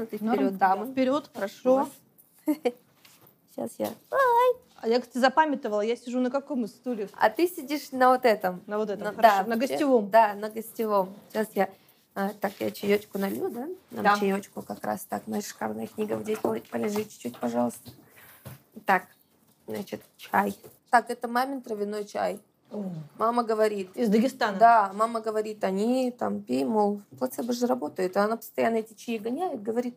Можно ты вперед, дамы? Вперед, хорошо. Сейчас я. А я, кстати, запамятовала, я сижу на каком из стульев? А ты сидишь на вот этом. На вот этом, На- хорошо, да, на гостевом. Да, на гостевом. Сейчас я... а, так, я чаечку налью, да? Нам Да. чаечку как раз так. Моя шикарная книга здесь пол- полежи чуть-чуть, пожалуйста. Так, значит, чай. Так, это мамин травяной чай. Мама говорит, Из Дагестана. да, мама говорит, они там пей, мол, плацебо же работает. А она постоянно эти чаи гоняет, говорит,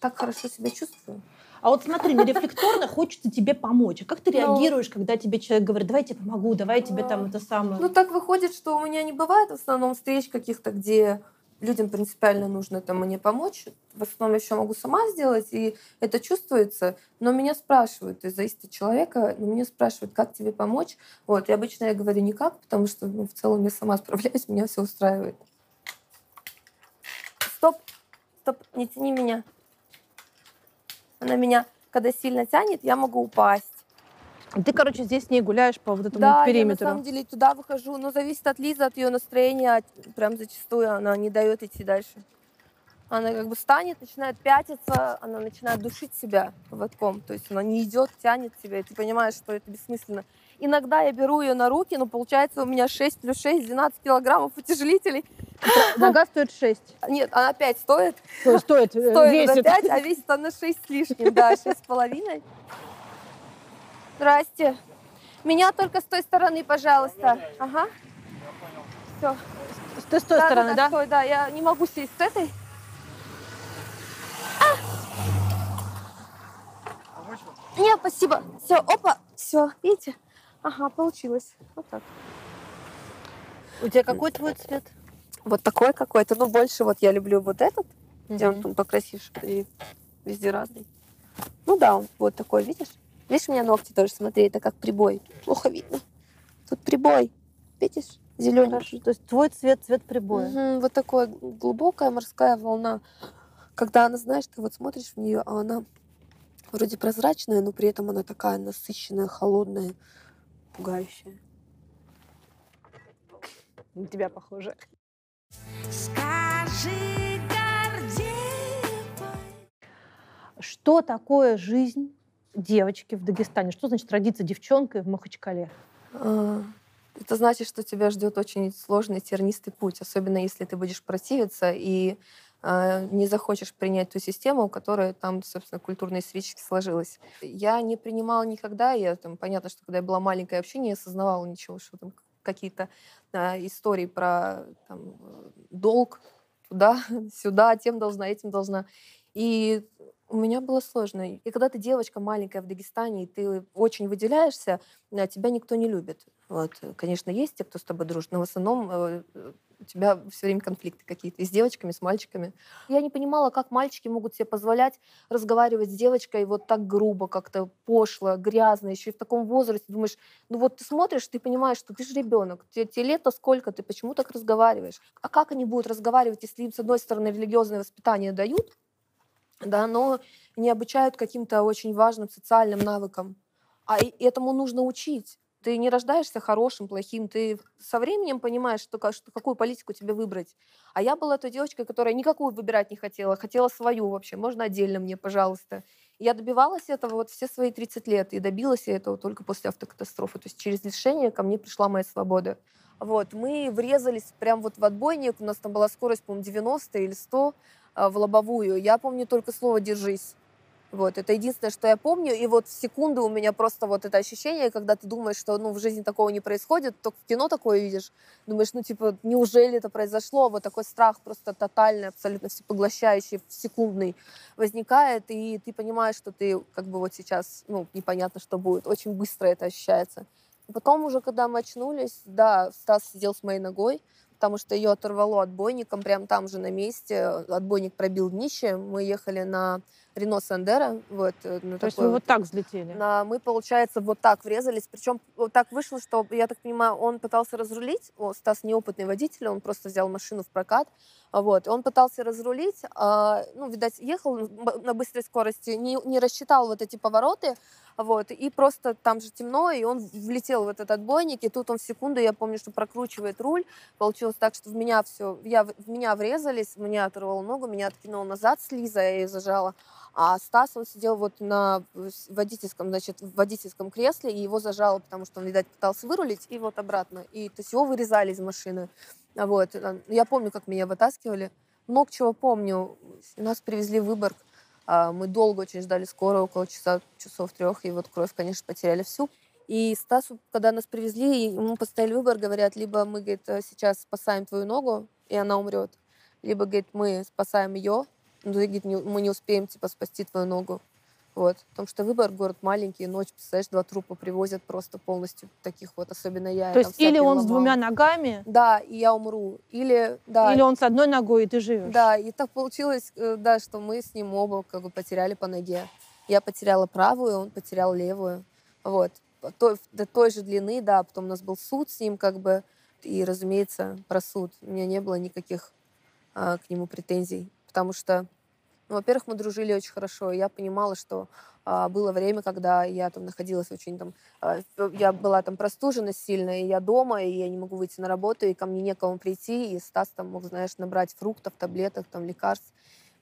так хорошо себя чувствую. А вот смотри, нерефлекторно хочется тебе помочь. А как ты Ну. реагируешь, когда тебе человек говорит, давай я тебе помогу, давай я тебе там А, это самое... Ну, так выходит, что у меня не бывает в основном встреч каких-то, где людям принципиально нужно там мне помочь. В основном все могу сама сделать, и это чувствуется. Но меня спрашивают, есть зависит от человека, но меня спрашивают, как тебе помочь. Вот, и обычно я говорю никак, потому что ну, в целом я сама справляюсь, меня все устраивает. Стоп, стоп, не тяни меня. Она меня, когда сильно тянет, я могу упасть. Ты, короче, здесь с ней гуляешь по вот этому Да, периметру. я на самом деле туда выхожу, но зависит от Лизы, от ее настроения, прям зачастую она не дает идти дальше. Она как бы станет, начинает пятиться, она начинает душить себя поводком, то есть она не идет, тянет себя, и ты понимаешь, что это бессмысленно. Иногда я беру ее на руки, но получается у меня 6 плюс 6, 12 килограммов утяжелителей. Нога стоит 6. Нет, она 5 стоит, стоит, стоит на весит. 5, а весит она 6 с лишним, да, 6 с половиной. Здрасте. Меня только с той стороны, пожалуйста. Ага. Все. Ты с той стороны, да? Стой, да, я не могу сесть с этой. А! Нет, спасибо. Все, опа, все, видите? Ага, получилось. Вот так. У тебя какой твой цвет? Вот такой какой-то. Ну, больше вот я люблю вот этот, где он там покрасивше и везде разный. Ну да, он вот такой, видишь? Видишь, у меня ногти тоже, смотри, это как прибой. Плохо видно. Тут прибой. Видишь? Зеленый. Хорошо, то есть твой цвет цвет прибоя. Мгм, вот такая глубокая морская волна. Когда она, знаешь, ты вот смотришь в нее, а она вроде прозрачная, но при этом она такая насыщенная, холодная, пугающая. На тебя похоже. Скажи. Что такое жизнь девочки в Дагестане? Что значит родиться девчонкой в Махачкале? А, Это значит, что тебя ждет очень сложный тернистый путь, особенно если ты будешь противиться и а, не захочешь принять ту систему, которая там, собственно, культурной свечки сложилась. Я не принимала никогда, я там, понятно, что когда я была маленькая, вообще не осознавала ничего, что там какие-то а, истории про там, э, долг туда, сюда, тем должна, этим должна. И у меня было сложно. И когда ты девочка маленькая в Дагестане, и ты очень выделяешься, а, тебя никто не любит. Вот. Конечно, есть те, кто с тобой дружит, но в основном э, э, у тебя все время конфликты какие-то и с девочками, с мальчиками. Я не понимала, как мальчики могут себе позволять разговаривать с девочкой вот так грубо, как-то пошло, грязно, еще и в таком возрасте. Думаешь, ну вот ты смотришь, ты понимаешь, что ты же ребенок, тебе, тебе лето сколько, ты почему так разговариваешь? А как они будут разговаривать, если им, с одной стороны, религиозное воспитание дают, да, но не обучают каким-то очень важным социальным навыкам. А этому нужно учить. Ты не рождаешься хорошим, плохим, ты со временем понимаешь, что, что какую политику тебе выбрать. А я была той девочкой, которая никакую выбирать не хотела, хотела свою вообще, можно отдельно мне, пожалуйста. Я добивалась этого вот все свои 30 лет, и добилась я этого только после автокатастрофы. То есть через лишение ко мне пришла моя свобода. Вот, мы врезались прям вот в отбойник, у нас там была скорость, по-моему, 90 или 100 а, в лобовую. Я помню только слово «держись». Вот, это единственное, что я помню. И вот в секунду у меня просто вот это ощущение, когда ты думаешь, что ну, в жизни такого не происходит, только в кино такое видишь. Думаешь, ну, типа, неужели это произошло? Вот такой страх просто тотальный, абсолютно всепоглощающий, секундный возникает, и ты понимаешь, что ты как бы вот сейчас, ну, непонятно, что будет. Очень быстро это ощущается. Потом уже, когда мы очнулись, да, Стас сидел с моей ногой, потому что ее оторвало отбойником прямо там же на месте. Отбойник пробил днище. Мы ехали на Рено Сандера. Вот, э, на То есть вы вот так взлетели? на- мы, получается, вот так врезались. Причем вот так вышло, что, я так понимаю, он пытался разрулить. О, Стас неопытный водитель, он просто взял машину в прокат. Вот. Он пытался разрулить, а, ну, видать, ехал на быстрой скорости, не, не рассчитал вот эти повороты, вот, и просто там же темно, и он влетел в этот отбойник, и тут он в секунду, я помню, что прокручивает руль. Получилось так, что в меня все, я, в меня врезались, меня оторвало ногу, меня откинуло назад с Лизой, я ее зажала. А Стас, он сидел вот на водительском, значит, в водительском кресле, и его зажало, потому что он, видать, пытался вырулить, и вот обратно. И то есть его вырезали из машины. А Вот. э, Я помню, как меня вытаскивали. Много чего помню. Нас привезли в Выборг. А, Мы долго очень ждали скорую, около часа, часов трех, и вот кровь, конечно, потеряли всю. И Стасу, когда нас привезли, ему поставили выбор, говорят, либо мы, говорит, сейчас спасаем твою ногу, и она умрет, либо, говорит, мы спасаем ее, но говорит, мы не успеем, типа, спасти твою ногу. Вот. Потому что выбор город маленький, ночь, представляешь, два трупа привозят просто полностью таких вот, особенно я. То я там есть или он с ломала. двумя ногами, Да, и я умру. Или, да, или он с одной ногой, и ты живешь. да, и так получилось, э, да, что мы с ним оба как бы потеряли по ноге. Я потеряла правую, он потерял левую. Вот. Той, до той же длины, да, потом у нас был суд с ним, как бы, и, разумеется, про суд. У меня не было никаких а, к нему претензий, потому что, ну, во-первых, мы дружили очень хорошо, и я понимала, что а, было время, когда я там находилась очень там, а, я была там простужена сильно, и я дома, и я не могу выйти на работу, и ко мне некому прийти, и Стас там мог, знаешь, набрать фруктов, таблеток, там, лекарств,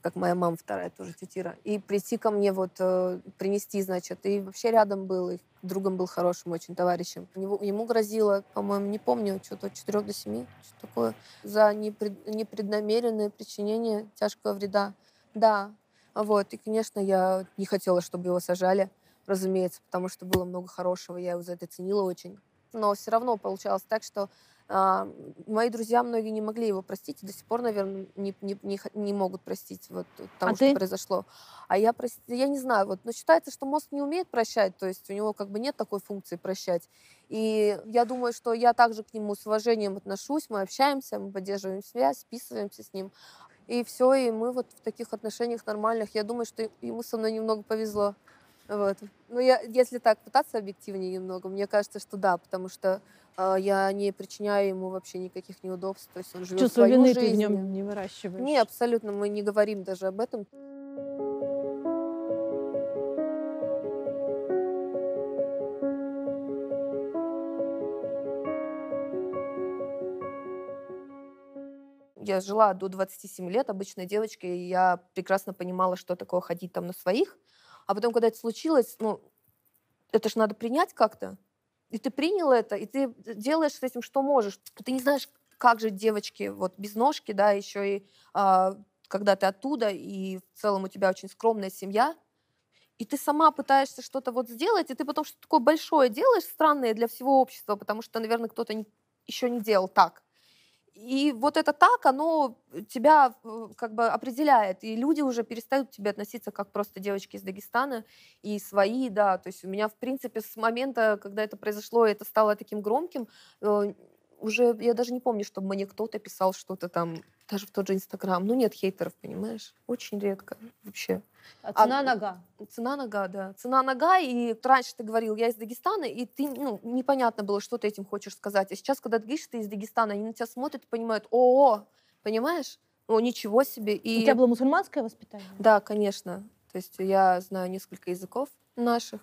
как моя мама вторая тоже тетира, и прийти ко мне вот, э, принести, значит, и вообще рядом был, и другом был хорошим очень товарищем. Него- ему грозило, по-моему, не помню, что-то от 4 до 7, что такое, за непред- непреднамеренное причинение тяжкого вреда. Да, вот, и, конечно, я не хотела, чтобы его сажали, разумеется, потому что было много хорошего, я его за это ценила очень. Но все равно получалось так, что мои друзья многие не могли его простить, и до сих пор, наверное, не, не, не, не могут простить вот тому, А что ты? произошло. А я, прост- я не знаю, вот, но считается, что мозг не умеет прощать, то есть у него как бы нет такой функции прощать. И я думаю, что я также к нему с уважением отношусь, мы общаемся, мы поддерживаем связь, списываемся с ним. И все, и мы вот в таких отношениях нормальных. Я думаю, что ему со мной немного повезло. Вот. Ну, я, если так пытаться объективнее немного, мне кажется, что да, потому что а, я не причиняю ему вообще никаких неудобств. То есть он живет Чувство свою вины жизнь. ты в нем не выращиваешь. Не, абсолютно, мы не говорим даже об этом. Я жила до 27 лет обычной девочкой, и я прекрасно понимала, что такое ходить там на своих. А потом, когда это случилось, ну, это ж надо принять как-то. И ты принял это, и ты делаешь с этим, что можешь. Ты не знаешь, как же девочки вот без ножки, да, еще и а, когда ты оттуда, и в целом у тебя очень скромная семья, и ты сама пытаешься что-то вот сделать, и ты потом что-то такое большое делаешь, странное для всего общества, потому что, наверное, кто-то не- еще не делал так. И вот это так, оно тебя э, как бы определяет, и люди уже перестают к тебе относиться как просто девочки из Дагестана и свои, да, то есть у меня, в принципе, с момента, когда это произошло, это стало таким громким, э, уже я даже не помню, чтобы мне кто-то писал что-то там, даже в тот же Инстаграм. Ну, нет хейтеров, понимаешь? Очень редко вообще. А А, цена м, нога. Цена нога, да. Цена нога, и раньше ты говорил, я из Дагестана, и ты, ну, непонятно было, что ты этим хочешь сказать. А сейчас, когда ты говоришь, ты из Дагестана, они на тебя смотрят и понимают, о, понимаешь? О, ничего себе. И... У тебя было мусульманское воспитание? Да, конечно. То есть я знаю несколько языков наших.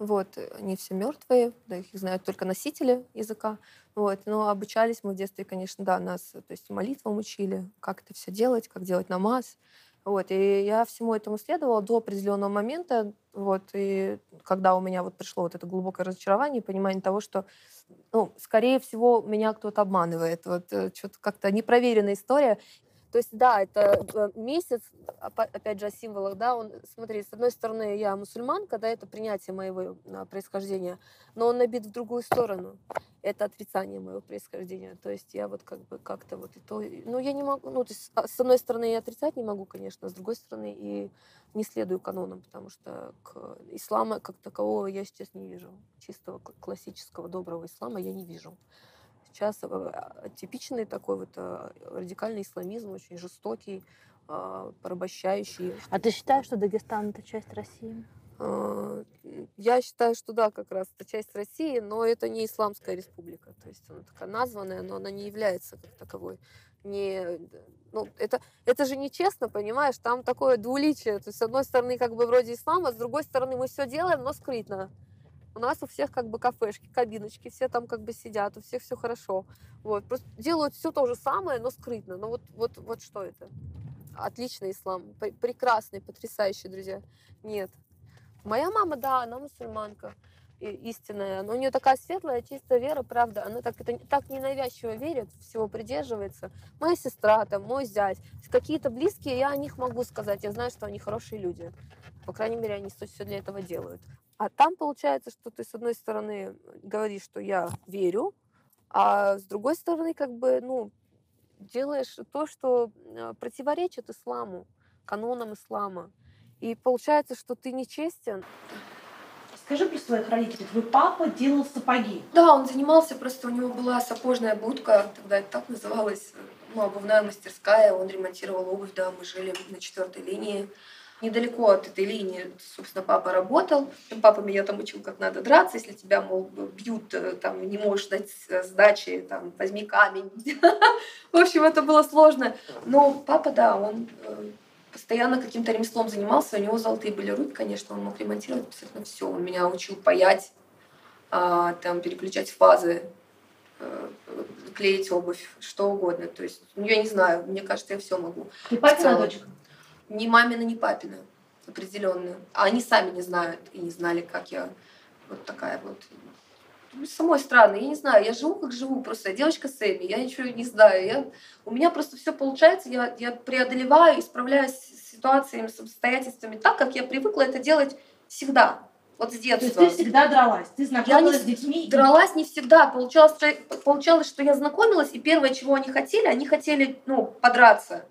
Вот, э, они все мертвые, да, их знают только носители языка. Вот, но обучались мы в детстве, конечно, да, нас, э, то есть молитвам учили, как это все делать, как делать намаз. Вот, и я всему этому следовала до определенного момента, вот, и когда у меня вот пришло вот это глубокое разочарование, понимание того, что, ну, скорее всего, меня кто-то обманывает, вот, что-то как-то непроверенная история. То есть, да, это э, месяц, опа- опять же, о символах, да, он, смотри, с одной стороны, я мусульманка, да, это принятие моего а, происхождения, но он набит в другую сторону, это отрицание моего происхождения, то есть я вот как бы как-то вот и то, и- ну, я не могу, ну, то есть, а, с одной стороны, я отрицать не могу, конечно, с другой стороны, и не следую канонам, потому что к ислама как такового я сейчас не вижу, чистого кл- классического доброго ислама я не вижу. Сейчас э, а, типичный такой вот э, радикальный исламизм, очень жестокий, а, порабощающий. А ты считаешь, что Дагестан это часть России? А, Я считаю, что да, как раз это часть России, но это не исламская республика. То есть она такая названная, но она не является как таковой. Не, ну, это, это же нечестно, понимаешь? Там такое двуличие. То есть, с одной стороны, как бы вроде ислама, с другой стороны, мы все делаем, но скрытно. У нас у всех как бы кафешки, кабиночки, все там как бы сидят, у всех все хорошо. Вот. Просто делают все то же самое, но скрытно. Ну вот, вот, вот что это? Отличный ислам. Пр- Прекрасный, потрясающий, друзья. Нет. Моя мама, да, она мусульманка истинная, но у нее такая светлая, чистая вера, правда, она так, это, так ненавязчиво верит, всего придерживается. Моя сестра, там, мой зять, какие-то близкие, я о них могу сказать, я знаю, что они хорошие люди. По крайней мере, они все для этого делают. А там получается, что ты, с одной стороны, говоришь, что я верю, а с другой стороны, как бы, ну, делаешь то, что э, противоречит исламу, канонам ислама. И получается, что ты нечестен. Скажи про своих родителей. Твой папа делал сапоги. Да, он занимался, просто у него была сапожная будка, тогда это так называлось, ну, обувная мастерская, он ремонтировал обувь, да, мы жили на четвертой линии. Недалеко от этой линии, собственно, папа работал. Папа меня там учил, как надо драться, если тебя, мол, бьют, э, там, не можешь дать э, сдачи, там, возьми камень. В общем, это было сложно. Но папа, да, он э, постоянно каким-то ремеслом занимался, у него золотые были руки, конечно, он мог ремонтировать абсолютно все. Он меня учил паять, а, там, переключать фазы, клеить обувь, что угодно. То есть, ну, я не знаю, мне кажется, я все могу. Ты папина дочка. Ни мамина, ни папина определенно. А они сами не знают и не знали, как я вот такая вот. Ну, Самой странно, я не знаю, я живу как живу, просто я девочка Сэмми, я ничего не знаю. Я, у меня просто все получается, я, я преодолеваю и справляюсь с ситуациями, с обстоятельствами так, как я привыкла это делать всегда, вот с То есть детства. ты всегда дралась. Ты знакомилась не с детьми. Дралась не всегда. Получалось, получалось, что я знакомилась, и первое, чего они хотели, они хотели, ну, подраться.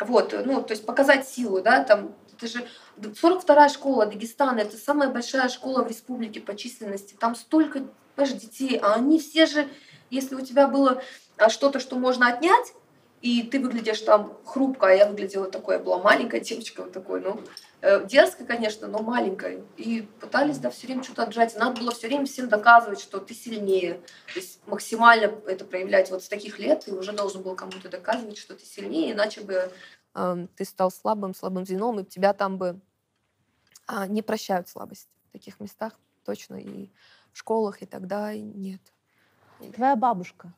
Вот, ну, то есть показать силу, да, там, это же 42-я школа Дагестана, это самая большая школа в республике по численности. Там столько, понимаешь, детей, а они все же, если у тебя было а, что-то, что можно отнять, и ты выглядишь там хрупко, а я выглядела такой, я была маленькая девочка, вот такой, ну, э, дерзкая, конечно, но маленькая. И пытались, да, все время что-то отжать. И надо было все время всем доказывать, что ты сильнее. То есть максимально это проявлять вот с таких лет, ты уже должен был кому-то доказывать, что ты сильнее, иначе бы ты стал слабым, слабым звеном, и тебя там бы а, не прощают слабость в таких местах точно, и в школах, и тогда и нет. Твоя бабушка.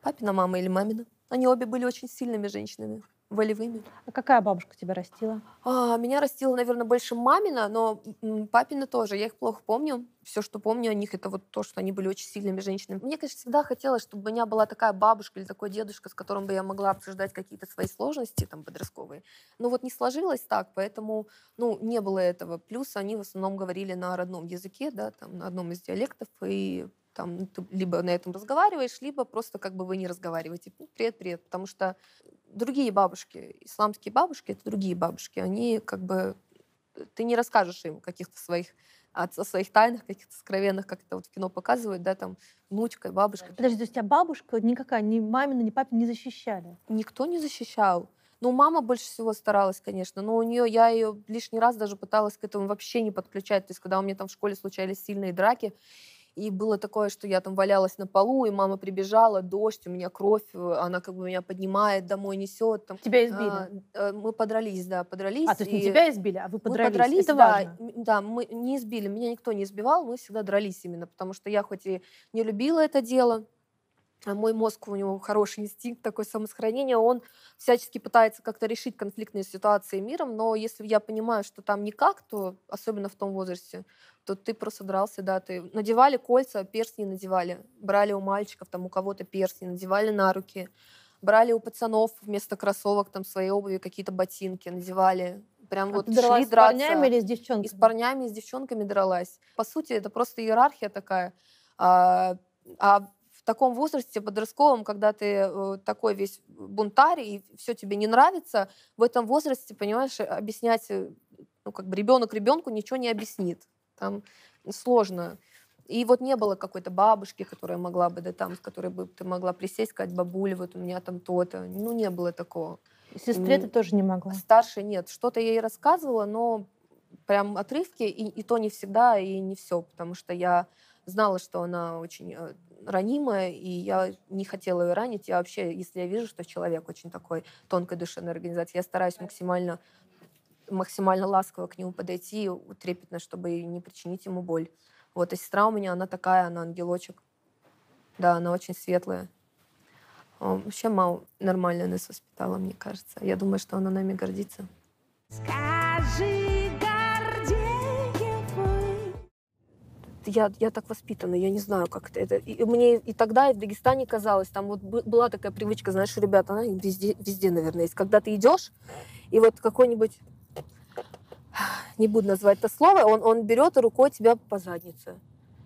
Папина мама или мамина. Они обе были очень сильными женщинами, волевыми. А какая бабушка тебя растила? А, меня растила, наверное, больше мамина, но папина тоже. Я их плохо помню. Все, что помню о них, это вот то, что они были очень сильными женщинами. Мне, конечно, всегда хотелось, чтобы у меня была такая бабушка или такой дедушка, с которым бы я могла обсуждать какие-то свои сложности там подростковые. Но вот не сложилось так, поэтому, ну, не было этого. Плюс они в основном говорили на родном языке, да, там, на одном из диалектов, и там ну, ты либо на этом разговариваешь, либо просто как бы вы не разговариваете. Ну, привет, привет. Потому что другие бабушки, исламские бабушки, это другие бабушки, они как бы, ты не расскажешь им каких-то своих о, о своих тайнах, каких-то сокровенных, как это вот в кино показывают, да, там, внучка, бабушка. Подожди, то есть тебя бабушка никакая, ни мамина, ни папина не защищали? Никто не защищал. Ну, мама больше всего старалась, конечно, но у нее, я ее лишний раз даже пыталась к этому вообще не подключать. То есть, когда у меня там в школе случались сильные драки, и было такое, что я там валялась на полу, и мама прибежала, дождь, у меня кровь, э, она как бы меня поднимает, домой несет. Там, Тебя избили? А, мы подрались, да, подрались. А, то есть не тебя избили, а вы мы подрались. подрались, Это да, важно. да, мы не избили, меня никто не избивал, мы всегда дрались именно, потому что я хоть и не любила это дело, а мой мозг, у него хороший инстинкт, такое самосохранение, он всячески пытается как-то решить конфликтные ситуации миром, но если я понимаю, что там никак, то, особенно в том возрасте, то ты просто дрался, да, ты надевали кольца, перстни надевали, брали у мальчиков, там у кого-то перстни, надевали на руки, брали у пацанов вместо кроссовок там своей обуви какие-то ботинки, надевали, прям А вот шли дралась с драться. парнями или с И девчонками? с парнями, и с девчонками дралась. По сути, это просто иерархия такая. А, а в таком возрасте подростковом, когда ты э, такой весь бунтарь, и все тебе не нравится, в этом возрасте, понимаешь, объяснять, э, ну, как бы ребенок ребенку ничего не объяснит. Там сложно. И вот не было какой-то бабушки, которая могла бы, да, там, с которой бы ты могла присесть, сказать, бабуля, вот у меня там то-то. Ну, не было такого. Сестре ты тоже не могла. Старше нет. Что-то я ей рассказывала, но прям отрывки, и, и то не всегда, и не все, потому что я знала, что она очень э, ранимая, и я не хотела ее ранить. Я вообще, если я вижу, что человек очень такой тонкой душевной организации, я стараюсь максимально максимально ласково к нему подойти, трепетно, чтобы не причинить ему боль. Вот, а сестра у меня, она такая, она ангелочек. Да, она очень светлая. Вообще мама нормально нас воспитала, мне кажется. Я думаю, что она нами гордится. Скажи, Я, я так воспитана, я не знаю, как это. И мне и тогда, и в Дагестане казалось, там вот бы- была такая привычка, знаешь, у ребят, она везде, везде, наверное, есть. Когда ты идешь, и вот какой-нибудь, не буду называть это слово, он, он берет рукой тебя по заднице.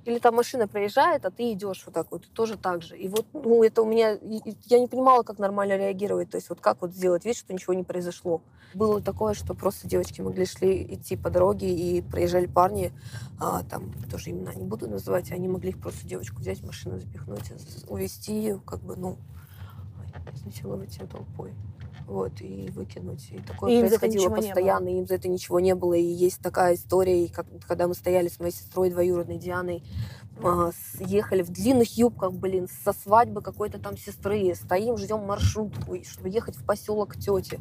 Или там машина проезжает, а ты идешь вот так вот, тоже так же. И вот, ну, это у меня, я не понимала, как нормально реагировать, то есть вот как вот сделать вид, что ничего не произошло. Было такое, что просто девочки могли шли идти по дороге, и проезжали парни, а, там тоже имена не буду называть, они могли их просто девочку взять, машину запихнуть, с- увезти ее, как бы, ну, изнасиловать ее толпой. Вот, и выкинуть. И такое И им происходило было? постоянно, им за это ничего не было. И есть такая история, и как, когда мы стояли с моей сестрой двоюродной Дианой, с- ехали в длинных юбках, блин, со свадьбы какой-то там сестры, стоим, ждем маршрутку, чтобы ехать в поселок тети.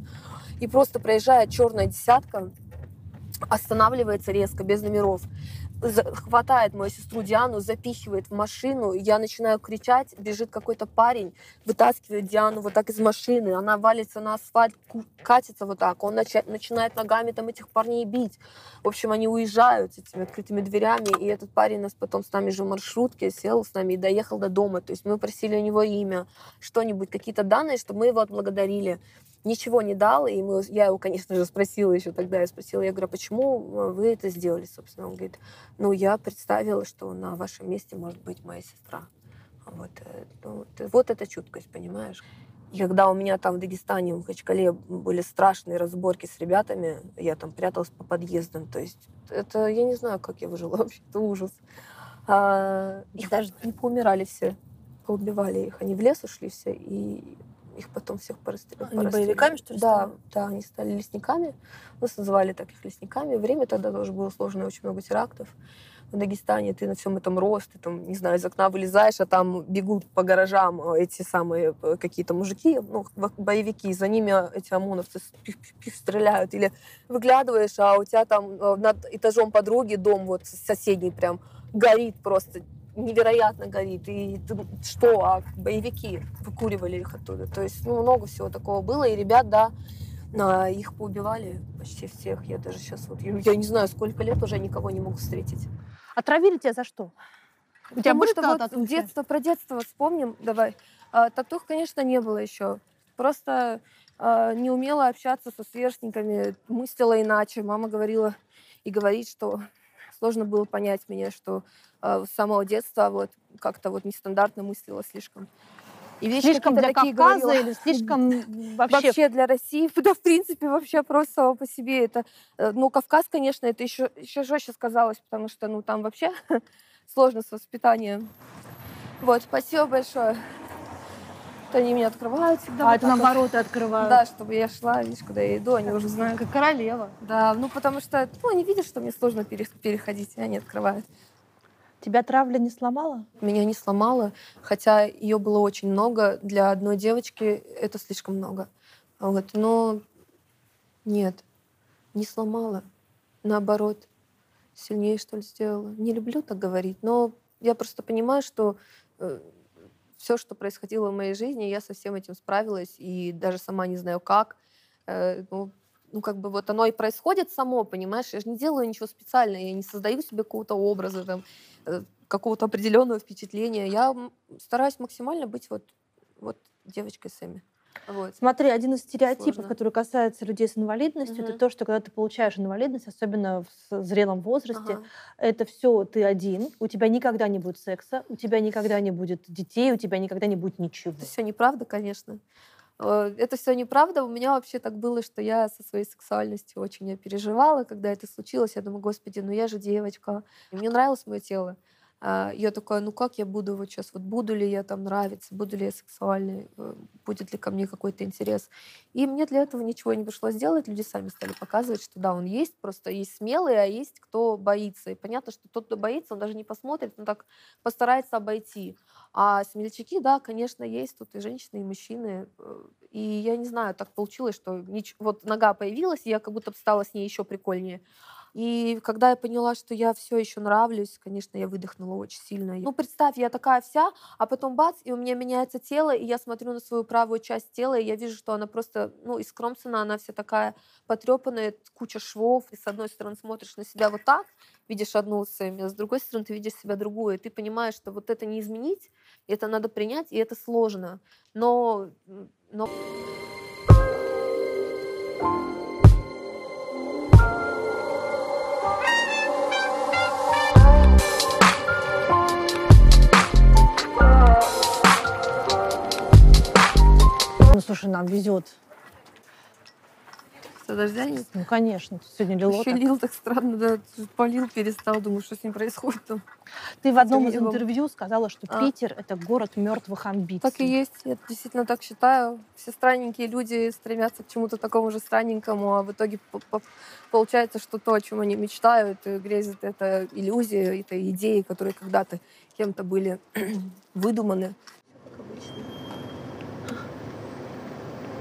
И просто проезжает черная десятка, останавливается резко, без номеров, хватает мою сестру Диану, запихивает в машину, я начинаю кричать, бежит какой-то парень, вытаскивает Диану вот так из машины, она валится на асфальт, катится вот так, он нача- начинает ногами там этих парней бить. В общем, они уезжают с этими открытыми дверями, и этот парень нас потом с нами же в маршрутке сел с нами и доехал до дома. То есть мы просили у него имя, что-нибудь, какие-то данные, чтобы мы его отблагодарили. Ничего не дал, и мы, я его, конечно же, спросила еще тогда, я спросила, я говорю, а почему э, вы это сделали, собственно? Он говорит, ну, я представила, что на вашем месте может быть моя сестра. Вот, э, ну, это- вот эта чуткость, понимаешь? И когда у меня там в Дагестане, в Махачкале были страшные разборки с ребятами, я там пряталась по подъездам. То есть это, я не знаю, как я выжила вообще, это ужас. А, их даже не поумирали все, поубивали их. Они в лес ушли все, и их потом всех порастреляли. Они боевиками, что ли, Да, стали? да, они стали лесниками. Нас называли так их лесниками. Время тогда тоже было сложное, очень много терактов. В Дагестане ты на всем этом рос, ты там, не знаю, из окна вылезаешь, а там бегут по гаражам э, эти самые э, какие-то мужики, ну, боевики, за ними эти ОМОНовцы с- пиф-пиф-пиф стреляют. Или выглядываешь, а у тебя там э, над этажом подруги дом вот соседний прям горит просто невероятно горит. И что, а боевики выкуривали их оттуда. То есть, ну, много всего такого было. И ребят, да, на- их поубивали почти всех. Я даже сейчас вот, я, не знаю, сколько лет уже никого не могу встретить. Отравили тебя за что? У тебя Потому что вот татухи? детство, про детство вспомним, давай. А, татух, конечно, не было еще. Просто а, не умела общаться со сверстниками, мыслила иначе. Мама говорила и говорит, что сложно было понять меня, что а, с самого детства вот как-то вот нестандартно мыслила слишком. И вещи Слишком для такие Кавказа говорила. или слишком вообще? Вообще для России, да, в принципе, вообще просто само по себе это... э, Ну, Кавказ, конечно, это еще, еще жестче сказалось, потому что, ну, там вообще сложно с воспитанием. Вот, спасибо большое. Вот Они меня открывают всегда. А вот это так вот. наоборот открывают. Да, чтобы я шла, видишь, куда я иду, они уже знают. Как королева. Да, ну, потому что, ну, они видят, что мне сложно пере- переходить, и они открывают. Тебя травля не сломала? Меня не сломало, хотя ее было очень много. Для одной девочки это слишком много. Вот. Но нет, не сломала. Наоборот, сильнее, что ли, сделала. Не люблю так говорить, но я просто понимаю, что все, что происходило в моей жизни, я со всем этим справилась, и даже сама не знаю как. Э, ну, ну, как бы вот оно и происходит само, понимаешь? Я же не делаю ничего специально, я не создаю себе какого-то образа, там, э, какого-то определенного впечатления. Я стараюсь максимально быть вот, вот девочкой Сэмми. Вот. Смотри, один из стереотипов, Сложно. который касается людей с инвалидностью, это Мгм. то, что когда ты получаешь инвалидность, особенно в зрелом возрасте, Ага. это все ты один, у тебя никогда не будет секса, у тебя никогда не будет детей, у тебя никогда не будет ничего. Это все неправда, конечно. Э, Это все неправда. У меня вообще так было, что я со своей сексуальностью очень переживала, когда это случилось. Я думаю, господи, ну я же девочка. Мне нравилось мое тело. А, Я такая, ну как я буду вот сейчас, вот буду ли я там нравиться, буду ли я сексуальной, э, будет ли ко мне какой-то интерес. И мне для этого ничего не пришлось делать, люди сами стали показывать, что да, он есть, просто есть смелые, а есть кто боится. И понятно, что тот, кто боится, он даже не посмотрит, он так постарается обойти. А смельчаки, да, конечно, есть тут и женщины, и мужчины. Э, И я не знаю, так получилось, что вот нога появилась, и я как будто стала с ней еще прикольнее. И когда я поняла, что я все еще нравлюсь, конечно, я выдохнула очень сильно. Ну, представь, я такая вся, а потом бац, и у меня меняется тело, и я смотрю на свою правую часть тела, и я вижу, что она просто, ну, искромсана, она вся такая потрепанная, куча швов. И с одной стороны смотришь на себя вот так, видишь одну а с другой стороны ты видишь себя другую. И ты понимаешь, что вот это не изменить, это надо принять, и это сложно. Но, но Ну, слушай, нам везет. что дождя нет. Ну, конечно. Сегодня лило Еще так. лил так странно, да, полил, перестал, думаю, что с ним происходит там. Ты в одном из интервью сказала, что А. Питер — это город мертвых амбиций. Так и есть, я действительно так считаю. Все странненькие люди стремятся к чему-то такому же странненькому, а в итоге по- по- получается, что то, о чем они мечтают, и грезят, это иллюзия, это идеи, которые когда-то кем-то были выдуманы.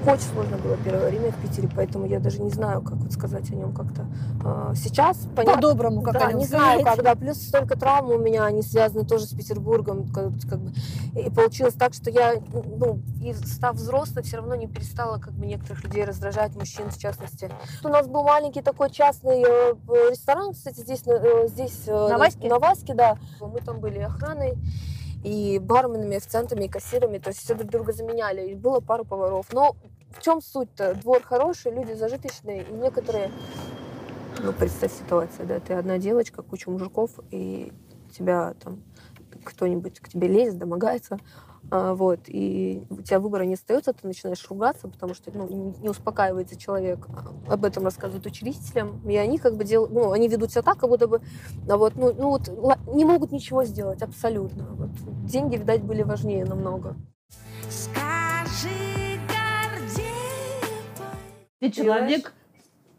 Очень сложно было первое время в Питере, поэтому я даже не знаю, как вот сказать о нем как-то. А, Сейчас понятно, По-доброму, как да, о нем не знаю, сказать. когда. Плюс столько травм у меня, они связаны тоже с Петербургом. Как, как бы. И получилось так, что я, ну, и став взрослой, все равно не перестала как бы некоторых людей раздражать, мужчин в частности. У нас был маленький такой частный э, ресторан, кстати, здесь, э, здесь э, На Ваське? На Ваське, да. Мы там были охраной, и барменами, официантами, и кассирами, то есть все друг друга заменяли. И было пару поваров. Но в чем суть-то? Двор хороший, люди зажиточные, и некоторые ну, представь ситуацию, да, ты одна девочка, куча мужиков, и тебя там кто-нибудь к тебе лезет, домогается, вот, и у тебя выбора не остается, ты начинаешь ругаться, потому что ну, не успокаивается человек. А, Об этом рассказывают учредителям, и они как бы делают, ну, они ведут себя так, как будто бы, а вот, ну, ну вот, не могут ничего сделать, абсолютно. Вот. Деньги, видать, были важнее намного. Скажи. Ты человек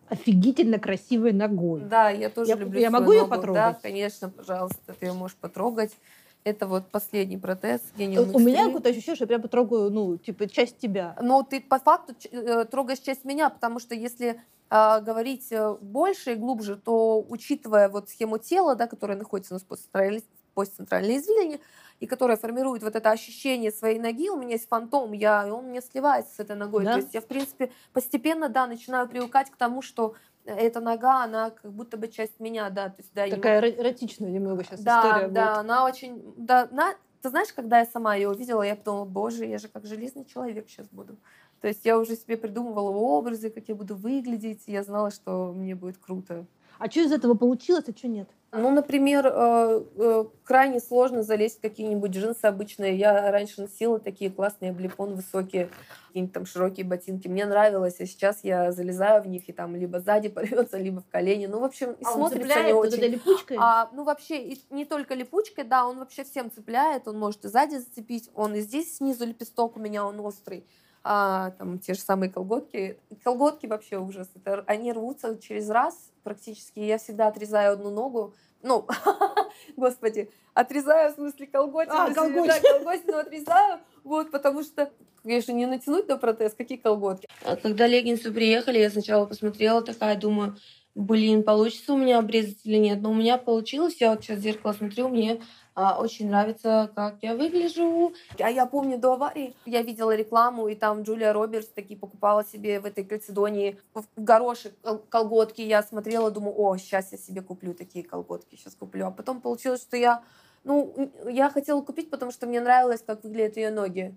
офигительно красивой ногой. Да, я тоже Я- люблю я могу её ногу. Да, потрогать? конечно, пожалуйста, ты ее можешь потрогать. Это вот последний протез У гениум у меня X3. какое-то ощущение, что я прямо трогаю, ну, типа, часть тебя. Но ты по факту э, трогаешь часть меня, потому что если а, говорить э, больше и глубже, то учитывая вот схему тела, да, которая находится у нас постцентральной, постцентральной извилине, и которая формирует вот это ощущение своей ноги, у меня есть фантом, я, и он мне сливается с этой ногой. Да? То есть я, в принципе, постепенно, да, начинаю привыкать к тому, что эта нога, она как будто бы часть меня, да. То есть, да, Такая эро- эротичная немного сейчас да, история да, будет. она очень, да, на, ты знаешь, когда я сама ее увидела, я подумала, боже, я же как железный человек сейчас буду. То есть я уже себе придумывала образы, как я буду выглядеть, и я знала, что мне будет круто. А что из этого получилось, а что нет? Ну, например, э, э, крайне сложно залезть в какие-нибудь джинсы обычные. Я раньше носила такие классные облепон высокие, какие-нибудь там широкие ботинки. Мне нравилось, а сейчас я залезаю в них, и там либо сзади порвется, либо в колени. Ну, в общем, и А смотрится цепляет не очень. липучкой? А, ну, вообще, и не только липучкой, да, он вообще всем цепляет, он может и сзади зацепить, он и здесь снизу лепесток у меня, он острый. А, там те же самые колготки. Колготки вообще ужас. Это, они рвутся через раз практически. Я всегда отрезаю одну ногу. Ну, господи, отрезаю в смысле колготину. А. Да, колготину отрезаю. Вот, потому что я же не натянуть на протез, какие колготки. А когда леггинсы приехали, я сначала посмотрела такая, думаю, блин, получится у меня обрезать или нет. Но у меня получилось. Я вот сейчас в зеркало смотрю, мне а, очень нравится, как я выгляжу. А я помню до аварии, я видела рекламу, и там Джулия Робертс такие покупала себе в этой Кальцидонии в горошек кол- колготки. Я смотрела, думаю, о, сейчас я себе куплю такие колготки, сейчас куплю. А потом получилось, что я, ну, я хотела купить, потому что мне нравилось, как выглядят ее ноги.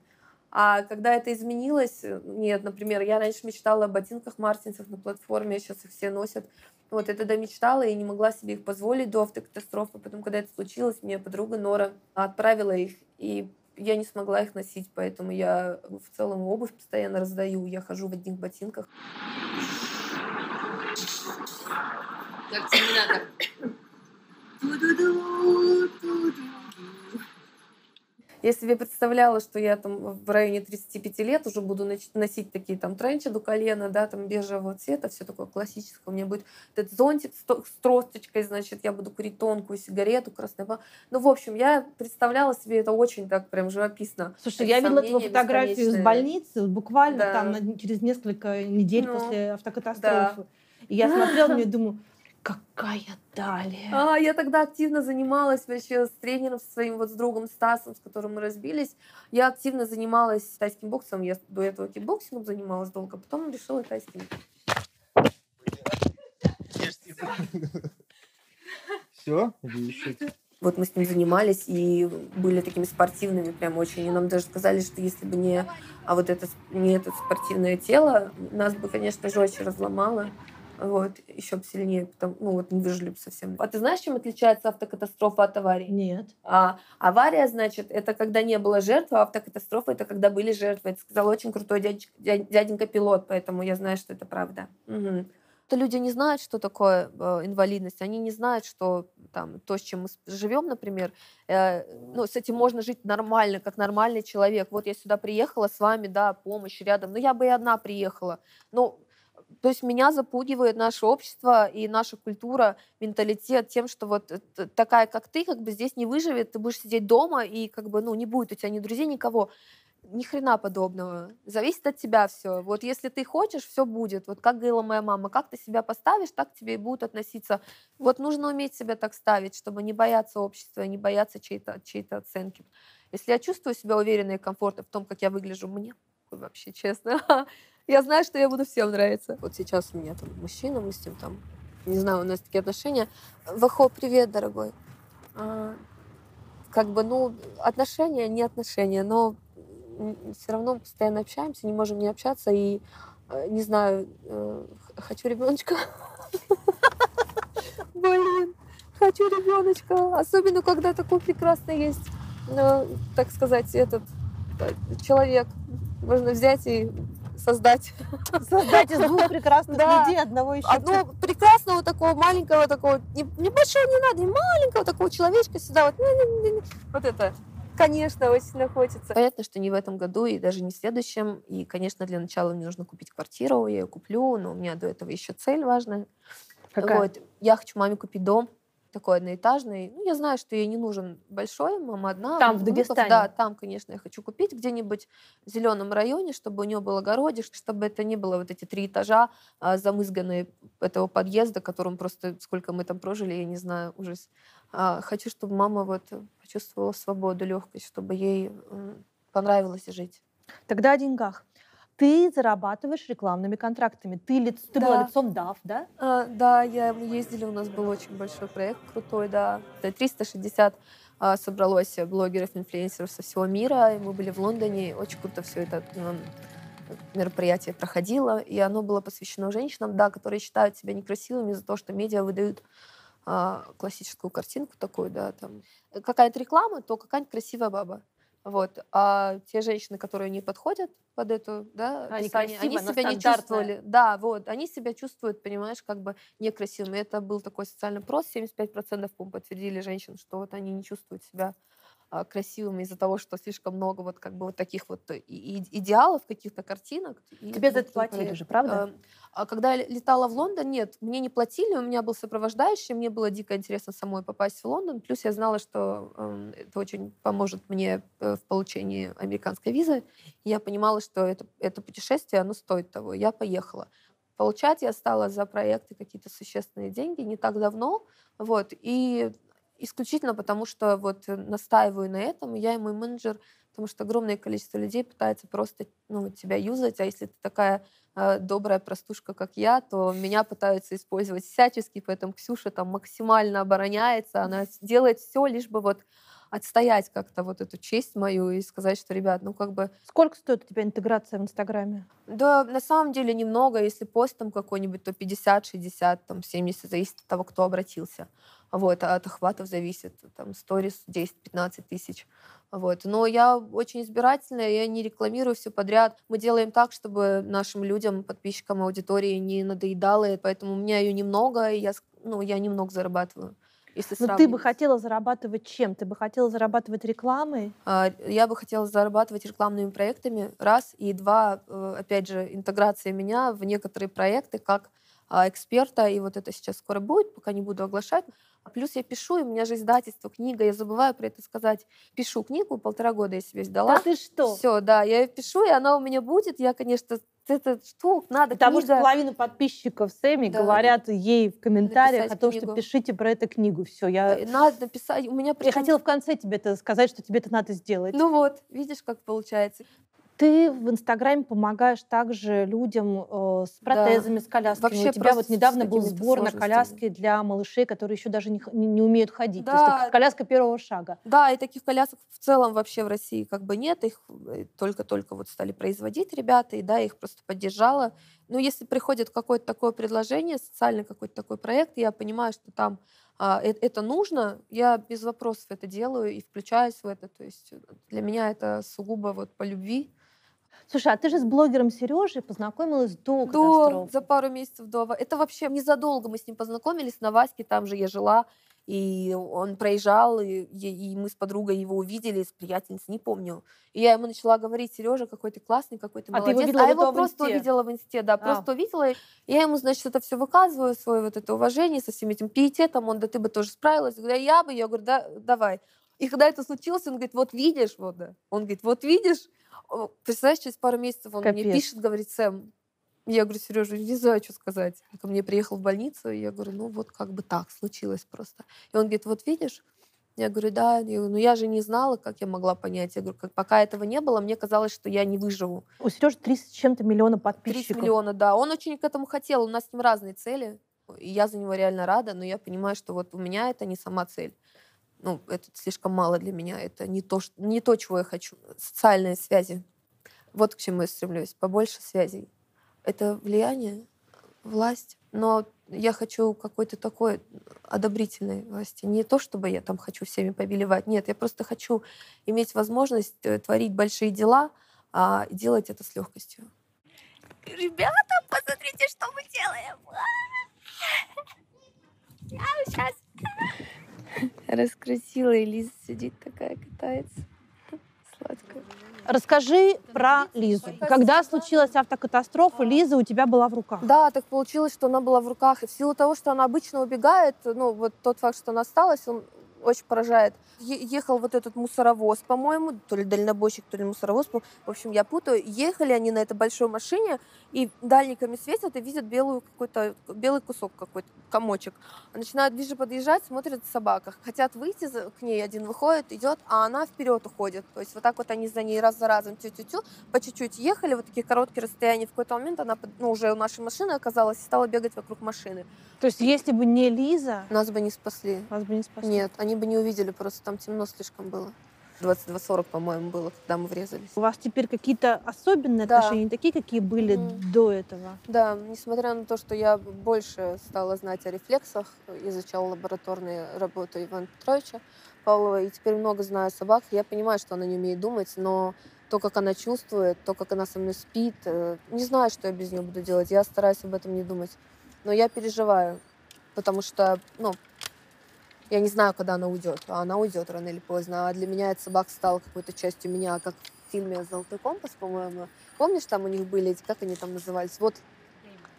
А когда это изменилось, э, нет, например, я раньше мечтала о ботинках мартинсах на платформе, сейчас их все носят. Вот я тогда мечтала и не могла себе их позволить до автокатастрофы. Потом, когда это случилось, мне подруга Нора отправила их, и я не смогла их носить, поэтому я в целом обувь постоянно раздаю. Я хожу в одних ботинках. Как терминатор. Я себе представляла, что я там в районе 35 лет уже буду носить такие там тренчи до колена, да, там бежевого цвета, все такое классическое. У меня будет этот зонтик с, то- с тросточкой, значит, я буду курить тонкую сигарету, красная. ба- Ну, в общем, я представляла себе это очень так прям живописно. Слушай, я видела твою фотографию из больницы, буквально Да. там через несколько недель Ну, после автокатастрофы. И я смотрела и думаю, какая далее. А, я тогда активно занималась вообще с тренером со своим вот с другом Стасом, с которым мы разбились. Я активно занималась тайским боксом. Я до этого кикбоксингом занималась долго, потом решила тайским. Все? Вот мы с ним занимались и были такими спортивными прям очень. И нам даже сказали, что если бы не, а вот это, не это спортивное тело, нас бы, конечно, жестче разломало. Вот, еще сильнее, потому, ну вот не выжили бы совсем. А ты знаешь, чем отличается автокатастрофа от аварии? Нет. А авария, значит, это когда не было жертвы, а автокатастрофа это когда были жертвы. Это сказал очень крутой дядечка- дя- дяденька-пилот, поэтому я знаю, что это правда. Мгм. То люди не знают, что такое э, инвалидность, они не знают, что там то, с чем мы живем, например, э, ну, с этим можно жить нормально, как нормальный человек. Вот я сюда приехала с вами, да, помощь рядом, но я бы и одна приехала. Ну, то есть меня запугивает наше общество и наша культура, менталитет тем, что вот э, такая, как ты, как бы здесь не выживет, ты будешь сидеть дома и как бы, ну, не будет у тебя ни друзей, никого. Ни хрена подобного. Зависит от тебя все. Вот если ты хочешь, все будет. Вот как говорила моя мама, как ты себя поставишь, так к тебе и будут относиться. Вот нужно уметь себя так ставить, чтобы не бояться общества, не бояться чьей-то чьей оценки. Если я чувствую себя уверенно и комфортно в том, как я выгляжу, мне вообще, честно. Я знаю, что я буду всем нравиться. Вот сейчас у меня там мужчина, мы с ним там, не знаю, у нас такие отношения. Вахо, привет, дорогой. А, Как бы, ну, отношения, не отношения, но все равно постоянно общаемся, не можем не общаться, и, э, не знаю, э, хочу ребеночка. Блин, хочу ребеночка. Особенно, когда такой прекрасный есть, э, так сказать, этот человек. Можно взять и создать Создать из двух прекрасных Да. людей одного еще. одного прекрасного такого маленького такого, не, небольшого не надо, и маленького такого человечка сюда. Вот, не-не-не-не. вот это. Конечно, очень сильно хочется. Понятно, что не в этом году и даже не в следующем. И, конечно, для начала мне нужно купить квартиру, я ее куплю, но у меня до этого еще цель важная. Какая? Вот. Я хочу маме купить дом такой одноэтажный. Ну, я знаю, что ей не нужен большой, мама одна. Там, в Дагестане? Да, там, конечно, я хочу купить где-нибудь в зеленом районе, чтобы у нее был огородик, чтобы это не было вот эти три этажа а, замызганные этого подъезда, которым просто сколько мы там прожили, я не знаю, ужас. А, хочу, чтобы мама вот почувствовала свободу, легкость, чтобы ей понравилось жить. Тогда о деньгах. Ты зарабатываешь рекламными контрактами. Ты, лиц- ты была Да. лицом DAF, да? А, да, я, мы ездили, у нас был очень большой проект крутой, да. Да, 360 а, собралось блогеров, инфлюенсеров со всего мира, и мы были в Лондоне, очень круто все это м, мероприятие проходило, и оно было посвящено женщинам, да, которые считают себя некрасивыми за то, что медиа выдают а, классическую картинку такую, да, там э, какая-то реклама, то какая-нибудь красивая баба. Вот. А те женщины, которые не подходят под эту, да, Они описание, они красивые, но себя не чувствовали. Да, вот. Они себя чувствуют, понимаешь, как бы некрасивыми. Это был такой социальный опрос. 75% по-моему, подтвердили женщин, что вот они не чувствуют себя а, красивыми из-за того, что слишком много вот как бы вот таких вот идеалов, каких-то картинок. Тебе за это платили же, правда? А когда я летала в Лондон, нет, мне не платили, у меня был сопровождающий, мне было дико интересно самой попасть в Лондон. Плюс я знала, что эм, это очень поможет мне э, в получении американской визы. Я понимала, что это, это путешествие, оно стоит того. Я поехала. Получать я стала за проекты какие-то существенные деньги не так давно. Вот, и исключительно потому, что вот э, настаиваю на этом, я и мой менеджер, потому что огромное количество людей пытается просто ну, тебя юзать, а если ты такая э, добрая простушка, как я, то меня пытаются использовать всячески, поэтому Ксюша там максимально обороняется, она делает все, лишь бы вот отстоять как-то вот эту честь мою и сказать, что, ребят, ну как бы Сколько стоит у тебя интеграция в Инстаграме? да, на самом деле немного. Если пост там какой-нибудь, то 50, 60, там 70, зависит от того, кто обратился. Вот, а от охватов зависит. Там сторис 10-15 тысяч. Вот. Но я очень избирательная, я не рекламирую все подряд. Мы делаем так, чтобы нашим людям, подписчикам аудитории не надоедало, и поэтому у меня ее немного, и я, ну, я немного зарабатываю. Если Но ты бы хотела зарабатывать чем? Ты бы хотела зарабатывать рекламой? А, Я бы хотела зарабатывать рекламными проектами, раз, и два, э, опять же, интеграция меня в некоторые проекты как а, эксперта, и вот это сейчас скоро будет, пока не буду оглашать. А Плюс я пишу, и у меня же издательство, книга, я забываю про это сказать. Пишу книгу, полтора года я себе сдала. Да ты что? Все, да, я её пишу, и она у меня будет. Я, конечно, это что, надо Потому что книга. половина подписчиков Сэми Да. говорят ей в комментариях Написать о том, что книгу. пишите про эту книгу. Все, я, Надо написать. У меня я причём- хотела в конце тебе это сказать, что тебе это надо сделать. Ну вот, видишь, как получается. Ты в Инстаграме помогаешь также людям э, с Да. протезами, с колясками. Вообще У тебя вот недавно был сбор на коляски для малышей, которые еще даже не, не- не умеют ходить. То есть Да. это коляска первого шага. Да, и таких колясок в целом вообще в России как бы нет. Их э, только-только вот стали производить ребята, и да, их просто поддержала. Но если приходит какое-то такое предложение, социальный какой-то такой проект, я понимаю, что там а, э- это нужно, я без вопросов это делаю и включаюсь в это. То есть э, для меня это сугубо вот по любви. Слушай, а ты же с блогером Сережей познакомилась до До, катастрофы. за пару месяцев до. Это вообще незадолго мы с ним познакомились на Ваське, там же я жила, и он проезжал, и, и- мы с подругой его увидели, с приятельницей, не помню. И я ему начала говорить, Сережа, какой ты классный, какой ты А ты его молодец. видела а его просто инсте? увидела в инсте, да, А. просто увидела. и Я ему, значит, это все выказываю, свое вот это уважение со всем этим пиететом. Он, да ты бы тоже справилась. Я говорю, «Да я бы, я говорю, да, давай. И когда это случилось, он говорит, вот видишь, вот, да. Он говорит, вот видишь. Представляешь, через пару месяцев он мне Капец. пишет, говорит, Сэм, я говорю, Сережа, не знаю, что сказать. Он ко мне приехал в больницу, и я говорю, ну вот как бы так случилось просто. И он говорит, вот видишь? Я говорю, да. Я говорю, ну я же не знала, как я могла понять. Я говорю, как, пока этого не было, мне казалось, что я не выживу. У Сережи 30 с чем-то миллиона 30 подписчиков. миллиона, да. Он очень к этому хотел. У нас с ним разные цели. И я за него реально рада, но я понимаю, что вот у меня это не сама цель. Ну, это слишком мало для меня. Это не то, ш- не то чего я хочу. Социальные связи. Вот к чему я стремлюсь. Побольше связей. Это влияние, власть. Но я хочу какой-то такой одобрительной власти. Не то, чтобы я там хочу всеми повелевать. Нет, я просто хочу иметь возможность э, творить большие дела, а делать это с легкостью. Ребята, посмотрите, что мы делаем. А, сейчас. Раскрутила, и Лиза сидит такая, катается. Сладкая. Расскажи про Лизу. Когда случилась автокатастрофа, Лиза у тебя была в руках. Да, так получилось, что она была в руках. И в силу того, что она обычно убегает, ну, вот тот факт, что она осталась, он очень поражает. Е- ехал вот этот мусоровоз, по-моему, то ли дальнобойщик, то ли мусоровоз. В общем, я путаю. Ехали они на этой большой машине, и дальниками светят и видят белую какой-то, белый кусок какой-то, комочек. Начинают ближе подъезжать, смотрят собака. Хотят выйти к ней, один выходит, идет, а она вперед уходит. То есть вот так вот они за ней раз за разом тю-тю-тю, по чуть-чуть ехали, вот такие короткие расстояния. В какой-то момент она ну, уже у нашей машины оказалась и стала бегать вокруг машины. То есть если бы не Лиза, Нас бы не спасли. вас бы не спасли. Нет, они бы не увидели, просто там темно слишком было. 22.40, по-моему, было, когда мы врезались. У вас теперь какие-то особенные Да. отношения, не такие, какие были Мгм. до этого? Да, несмотря на то, что я больше стала знать о рефлексах, изучала лабораторные работы Ивана Петровича Павлова, и теперь много знаю о собаках, я понимаю, что она не умеет думать, но то, как она чувствует, то, как она со мной спит, э, не знаю, что я без нее буду делать, я стараюсь об этом не думать. Но я переживаю, потому что, ну, я не знаю, когда она уйдет, а она уйдет рано или поздно. А для меня эта собака стала какой-то частью меня, как в фильме «Золотой компас», по-моему. Помнишь, там у них были эти, как они там назывались? Вот,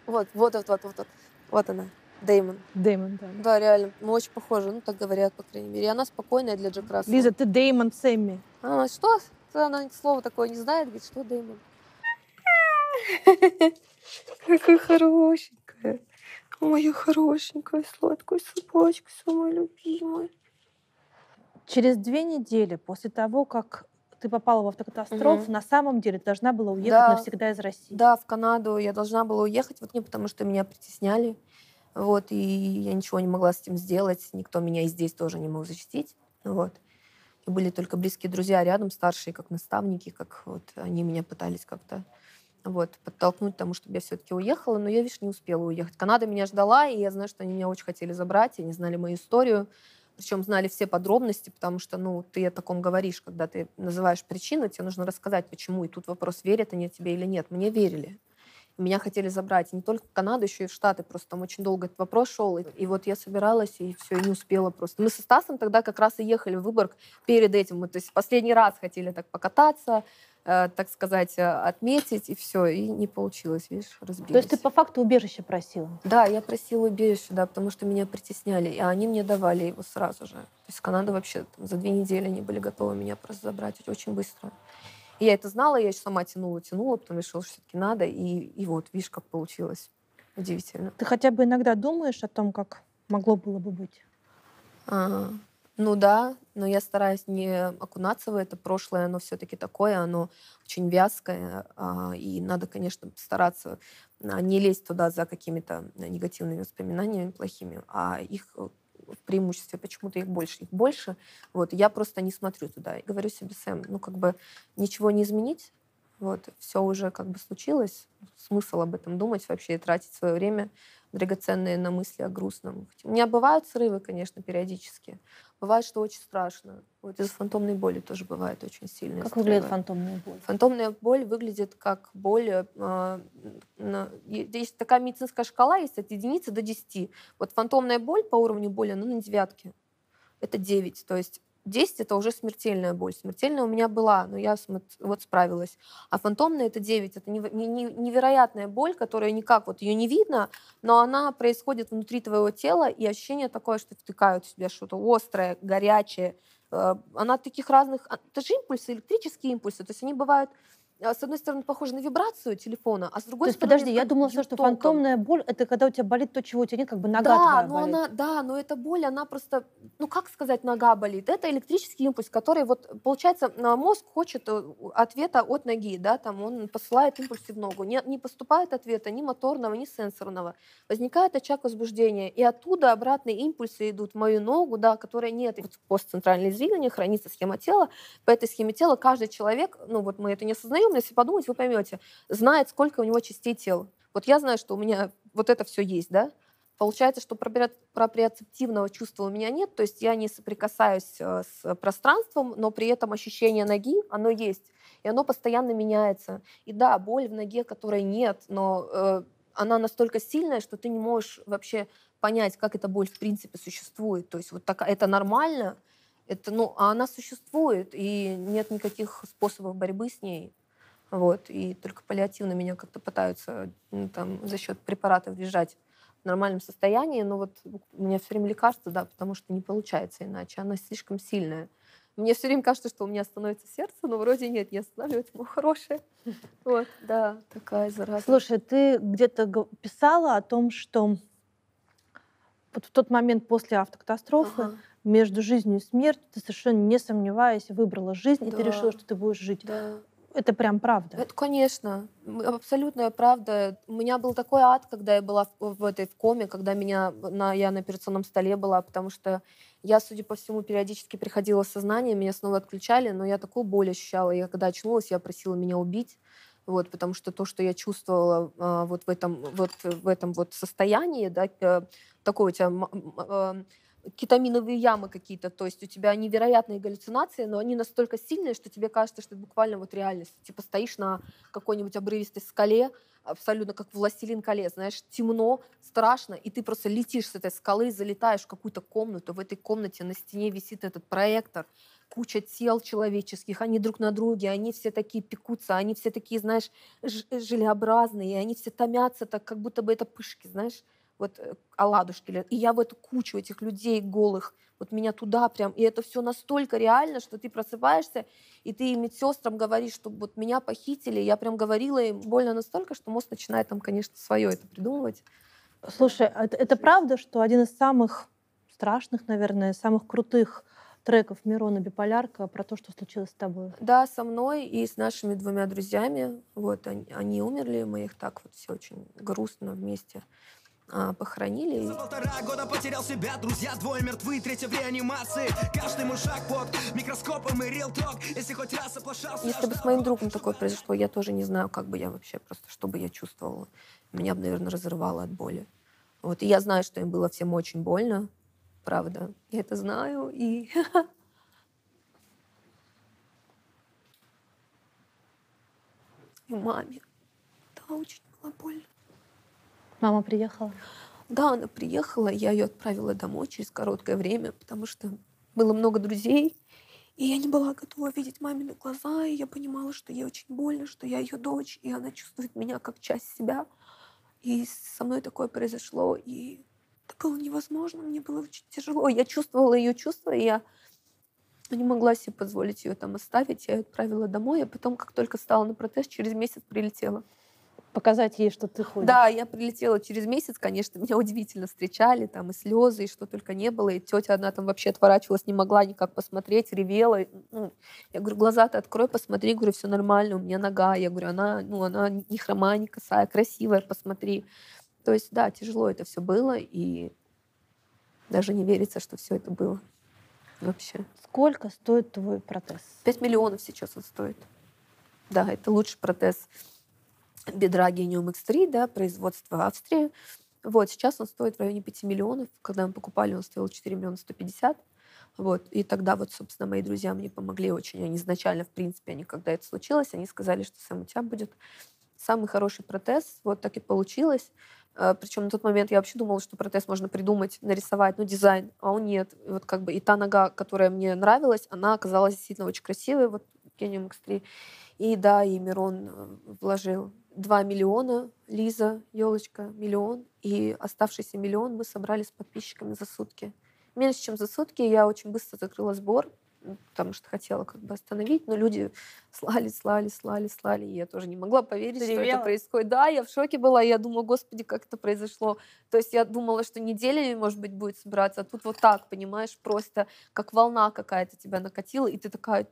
вот, вот, вот, вот, вот, вот, вот она, Деймон. Дэймон, да. Да, реально, мы очень похожи, ну, так говорят, по крайней мере. И она спокойная для Джек Рассела. Лиза, ты Дэймон Сэмми. Она, что? Она слово такое не знает, говорит, что Деймон? Какая хорошенькая. Моя хорошенькая, сладкая собачка, самая любимая. Через две недели после того, как ты попала в автокатастрофу, Мгм. на самом деле ты должна была уехать Да. навсегда из России. Да, в Канаду я должна была уехать, вот не потому что меня притесняли, вот, и я ничего не могла с этим сделать, никто меня и здесь тоже не мог защитить, вот. И были только близкие друзья рядом, старшие, как наставники, как вот они меня пытались как-то вот, подтолкнуть к тому, чтобы я все-таки уехала, но я, видишь, не успела уехать. Канада меня ждала, и я знаю, что они меня очень хотели забрать, и они знали мою историю, причем знали все подробности, потому что, ну, ты о таком говоришь, когда ты называешь причину, тебе нужно рассказать, почему. И тут вопрос, верят они тебе или нет. Мне верили. Меня хотели забрать не только в Канаду, еще и в Штаты. Просто там очень долго этот вопрос шел. И, и вот я собиралась, и все, и не успела просто. Мы со Стасом тогда как раз и ехали в Выборг перед этим. Мы, то есть последний раз хотели так покататься, так сказать, э, отметить, и все. И не получилось, видишь, разбились. То есть ты по факту убежище просила? Да, я просила убежище, да, потому что меня притесняли, и они мне давали его сразу же. То есть Канада вообще там, за две недели они были готовы меня просто забрать очень быстро. И я это знала, я еще сама тянула, тянула, потом решила, что все-таки надо, и, и вот, видишь, как получилось. Удивительно. Ты хотя бы иногда думаешь о том, как могло было бы быть? А, ну да, но я стараюсь не окунаться в это прошлое, оно все-таки такое, оно очень вязкое, а, и надо, конечно, стараться а, не лезть туда за какими-то негативными воспоминаниями плохими, а их э, в преимуществе почему-то их больше, их больше. Вот, я просто не смотрю туда и говорю себе, Сэм, ну как бы ничего не изменить, вот, все уже как бы случилось, смысл об этом думать вообще и тратить свое время драгоценные на мысли о грустном. У меня бывают срывы, конечно, периодически. Бывает, что очень страшно. Вот из-за фантомной боли тоже бывает очень сильно. Как выглядит фантомная боль? Фантомная боль выглядит как боль... Э, на, есть такая медицинская шкала, есть от единицы до 10. Вот фантомная боль по уровню боли, она на девятке. Это 9. То есть 10 это уже смертельная боль. Смертельная у меня была, но я вот справилась. А фантомная это 9. Это невероятная боль, которая никак, вот ее не видно, но она происходит внутри твоего тела, и ощущение такое, что втыкают в себя что-то острое, горячее. Э, она таких разных... А, это же импульсы, электрические импульсы. То есть они бывают а, с одной стороны, похоже на вибрацию телефона, а с другой то есть, стороны... подожди, я думала, что фантомная боль — это когда у тебя болит то, чего у тебя нет, как бы нога да, твоя но болит. Она, да, но эта боль, она просто... Ну, как сказать, нога болит? Это электрический импульс, который вот, получается, мозг хочет э, ответа от ноги, да, там он посылает импульсы в ногу. Не, не поступает ответа ни моторного, ни сенсорного. Возникает очаг возбуждения, и оттуда обратные импульсы идут в мою ногу, да, которая нет. Вот постцентральное зрение хранится схема тела. По этой схеме тела каждый человек, ну вот мы это не осознаем, но если подумать, вы поймете, знает, сколько у него частей тел. Вот я знаю, что у меня вот это все есть, да? Получается, что проприоцептивного чувства у меня нет, то есть я не соприкасаюсь э, с пространством, но при этом ощущение ноги, оно есть, и оно постоянно меняется. И да, боль в ноге, которой нет, но э, она настолько сильная, что ты не можешь вообще понять, как эта боль в принципе существует. То есть вот такая, это нормально, это, ну, а она существует, и нет никаких способов борьбы с ней. Вот, и только паллиативно меня как-то пытаются ну, там, за счет препаратов держать в нормальном состоянии, но вот у меня все время лекарство, да, потому что не получается иначе, она слишком сильная. Мне все время кажется, что у меня остановится сердце, но вроде нет, не останавливается, мое хорошее. Вот, да, такая зараза. Слушай, ты где-то писала о том, что вот в тот момент после автокатастрофы ага. между жизнью и смертью ты совершенно не сомневаясь выбрала жизнь, да. и ты решила, что ты будешь жить. Да. Это прям правда. Это, конечно, абсолютная правда. У меня был такой ад, когда я была в, в этой в коме, когда меня на, я на операционном столе была, потому что я, судя по всему, периодически приходила в сознание, меня снова отключали, но я такую боль ощущала. Я когда очнулась, я просила меня убить. Вот, потому что то, что я чувствовала а, вот в этом вот в этом вот состоянии, да, э, такой у тебя э, кетаминовые ямы какие-то, то есть у тебя невероятные галлюцинации, но они настолько сильные, что тебе кажется, что это буквально вот реальность. Типа стоишь на какой-нибудь обрывистой скале, абсолютно как властелин колец, знаешь, темно, страшно, и ты просто летишь с этой скалы, залетаешь в какую-то комнату, в этой комнате на стене висит этот проектор, куча тел человеческих, они друг на друге, они все такие пекутся, они все такие, знаешь, желеобразные, они все томятся так, как будто бы это пышки, знаешь, вот э, оладушки. И я в эту кучу этих людей голых, вот меня туда прям, и это все настолько реально, что ты просыпаешься, и ты медсестрам говоришь, что вот меня похитили, я прям говорила им больно настолько, что мозг начинает там, конечно, свое это придумывать. Слушай, а это, это правда, что один из самых страшных, наверное, самых крутых треков Мирона Биполярка про то, что случилось с тобой. Да, со мной и с нашими двумя друзьями. Вот они, они умерли, мы их так вот все очень грустно вместе а, похоронили. За полтора года потерял себя, друзья двое мертвы, третье в реанимации. Каждый мой шаг под микроскопом и рил ток, если хоть раз оплошался... Если бы с моим другом такое произошло, я тоже не знаю, как бы я вообще просто, что бы я чувствовала. Меня бы, наверное, разрывало от боли. Вот, и я знаю, что им было всем очень больно, правда. Я это знаю, и... И маме. Да, очень было больно. Мама приехала? Да, она приехала, я ее отправила домой через короткое время, потому что было много друзей, и я не была готова видеть мамины глаза, и я понимала, что ей очень больно, что я ее дочь, и она чувствует меня как часть себя. И со мной такое произошло, и это было невозможно, мне было очень тяжело. Я чувствовала ее чувства, и я не могла себе позволить ее там оставить. Я ее отправила домой, а потом, как только стала на протест, через месяц прилетела показать ей, что ты ходишь. Да, я прилетела через месяц, конечно, меня удивительно встречали, там и слезы, и что только не было, и тетя одна там вообще отворачивалась, не могла никак посмотреть, ревела. Ну, я говорю, глаза-то открой, посмотри, говорю, все нормально, у меня нога, я говорю, она, ну, она не хромая, не косая, красивая, посмотри. То есть, да, тяжело это все было, и даже не верится, что все это было вообще. Сколько стоит твой протез? 5 миллионов сейчас он стоит. Да, это лучший протез бедра Genium X3, да, производство Австрии. Вот, сейчас он стоит в районе 5 миллионов. Когда мы покупали, он стоил 4 миллиона 150. Вот. И тогда вот, собственно, мои друзья мне помогли очень. Они изначально, в принципе, они, когда это случилось, они сказали, что сам у тебя будет самый хороший протез. Вот так и получилось. А, Причем на тот момент я вообще думала, что протез можно придумать, нарисовать, ну, дизайн, а он нет. И вот как бы и та нога, которая мне нравилась, она оказалась действительно очень красивой, вот Genium X3. И да, и Мирон э, вложил 2 миллиона, Лиза, елочка, миллион. И оставшийся миллион мы собрали с подписчиками за сутки. Меньше, чем за сутки я очень быстро закрыла сбор, потому что хотела как бы остановить, но люди слали, слали, слали, слали, и я тоже не могла поверить, Ты что ревела? это происходит. Да, я в шоке была, я думала, господи, как это произошло. То есть я думала, что неделями, может быть, будет собираться, а тут вот так, понимаешь, просто как волна какая-то тебя накатила, и ты такая,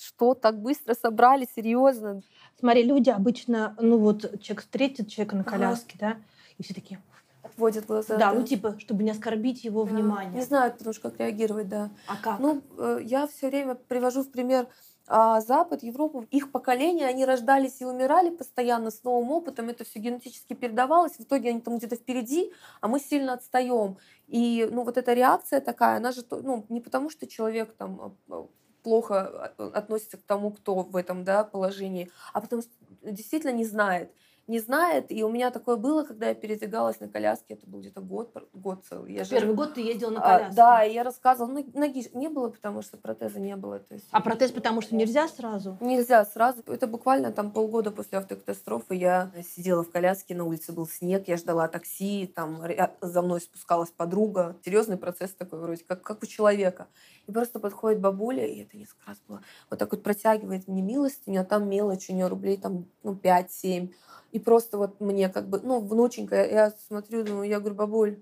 что так быстро собрали, серьезно? Смотри, люди обычно, ну вот человек встретит человека на Ага. коляске, да, и все такие, Отводят глаза. да, ну типа, чтобы не оскорбить его Да. внимание. Не знаю, потому что как реагировать, да. А как? Ну, э, я все время привожу в пример а, Запад, Европу. Их поколение, они рождались и умирали постоянно с новым опытом. Это все генетически передавалось. В итоге они там где-то впереди, а мы сильно отстаем. И ну, вот эта реакция такая, она же ну, не потому, что человек там а, плохо а, относится к тому, кто в этом да, положении, а потому что действительно не знает. Не знает, и у меня такое было, когда я передвигалась на коляске, это был где-то год, год целый. Я же- Первый год ты ездила на а, коляске. да, и я рассказывала. Ну, ноги не было, потому что протеза не было. То есть А протез потому что нельзя сразу? Нельзя сразу. Это буквально там полгода после автокатастрофы я сидела в коляске, на улице был снег, я ждала такси, там за мной спускалась подруга. Серьезный процесс такой вроде, как, как у человека. И просто подходит бабуля, и это несколько раз было, вот так вот протягивает мне милостыню, а там мелочь у нее рублей там, ну, 5-7. И просто вот мне как бы, ну, внученька, я, смотрю, думаю, я говорю, бабуль,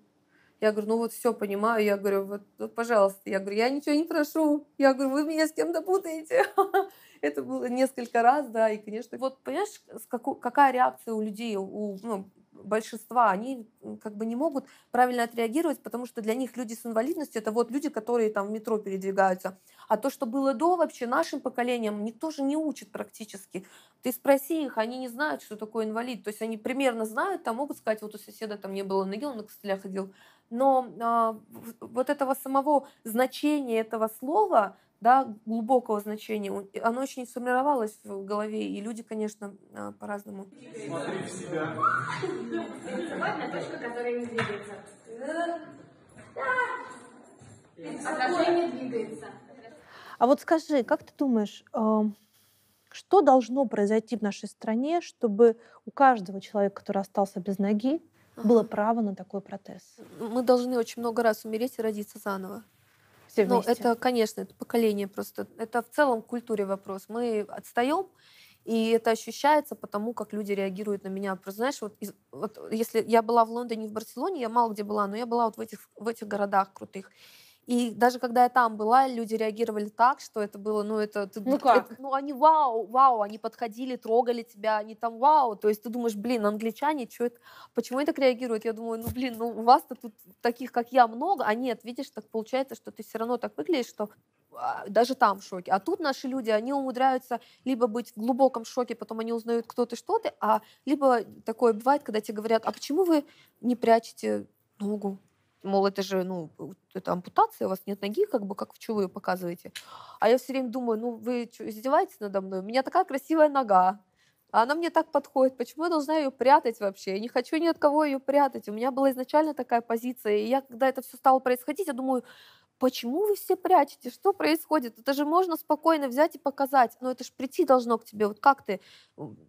я говорю, ну вот все понимаю. Я говорю, вот, вот, пожалуйста. Я говорю, я ничего не прошу. Я говорю, вы меня с кем-то путаете. Это было несколько раз, да, и, конечно, вот понимаешь, какая реакция у людей, у ну, большинства, они как бы не могут правильно отреагировать, потому что для них люди с инвалидностью это вот люди, которые там в метро передвигаются. А то, что было до вообще нашим поколением, никто же не учит практически. Ты спроси их, они не знают, что такое инвалид. То есть они примерно знают, там могут сказать, вот у соседа там не было ноги, он на костылях ходил. Но а, в- вот этого самого значения этого слова, да, глубокого значения, он- оно очень сформировалось в голове, и люди, конечно, а, по-разному. Одна точка, которая не двигается. Отражение двигается. А вот скажи, как ты думаешь, что должно произойти в нашей стране, чтобы у каждого человека, который остался без ноги, было право на такой протез? Мы должны очень много раз умереть и родиться заново. Все Ну, вместе. это, конечно, это поколение просто. Это в целом культуре вопрос. Мы отстаем, и это ощущается потому, как люди реагируют на меня. Просто знаешь, вот, из- вот если я была в Лондоне в Барселоне, я мало где была, но я была вот в этих, в этих городах крутых. И даже когда я там была, люди реагировали так, что это было, ну, это... ты- Ну как? это- ну, они вау, вау, они подходили, трогали тебя, они там вау. То есть ты думаешь, блин, англичане, что это, почему они так реагируют? Я думаю, ну, блин, ну, у вас-то тут таких, как я, много, а нет, видишь, так получается, что ты все равно так выглядишь, что а, даже там в шоке. А тут наши люди, они умудряются либо быть в глубоком шоке, потом они узнают, кто ты, что ты, а либо такое бывает, когда тебе говорят, а почему вы не прячете ногу? Мол, это же, ну, это ампутация, у вас нет ноги, как бы, как что вы её показываете. А я все время думаю, ну, вы что, издеваетесь надо мной? У меня такая красивая нога. А она мне так подходит. Почему я должна ее прятать вообще? Я не хочу ни от кого ее прятать. У меня была изначально такая позиция. И я, когда это все стало происходить, я думаю, почему вы все прячете? Что происходит? Это же можно спокойно взять и показать. Но это же прийти должно к тебе. Вот как ты?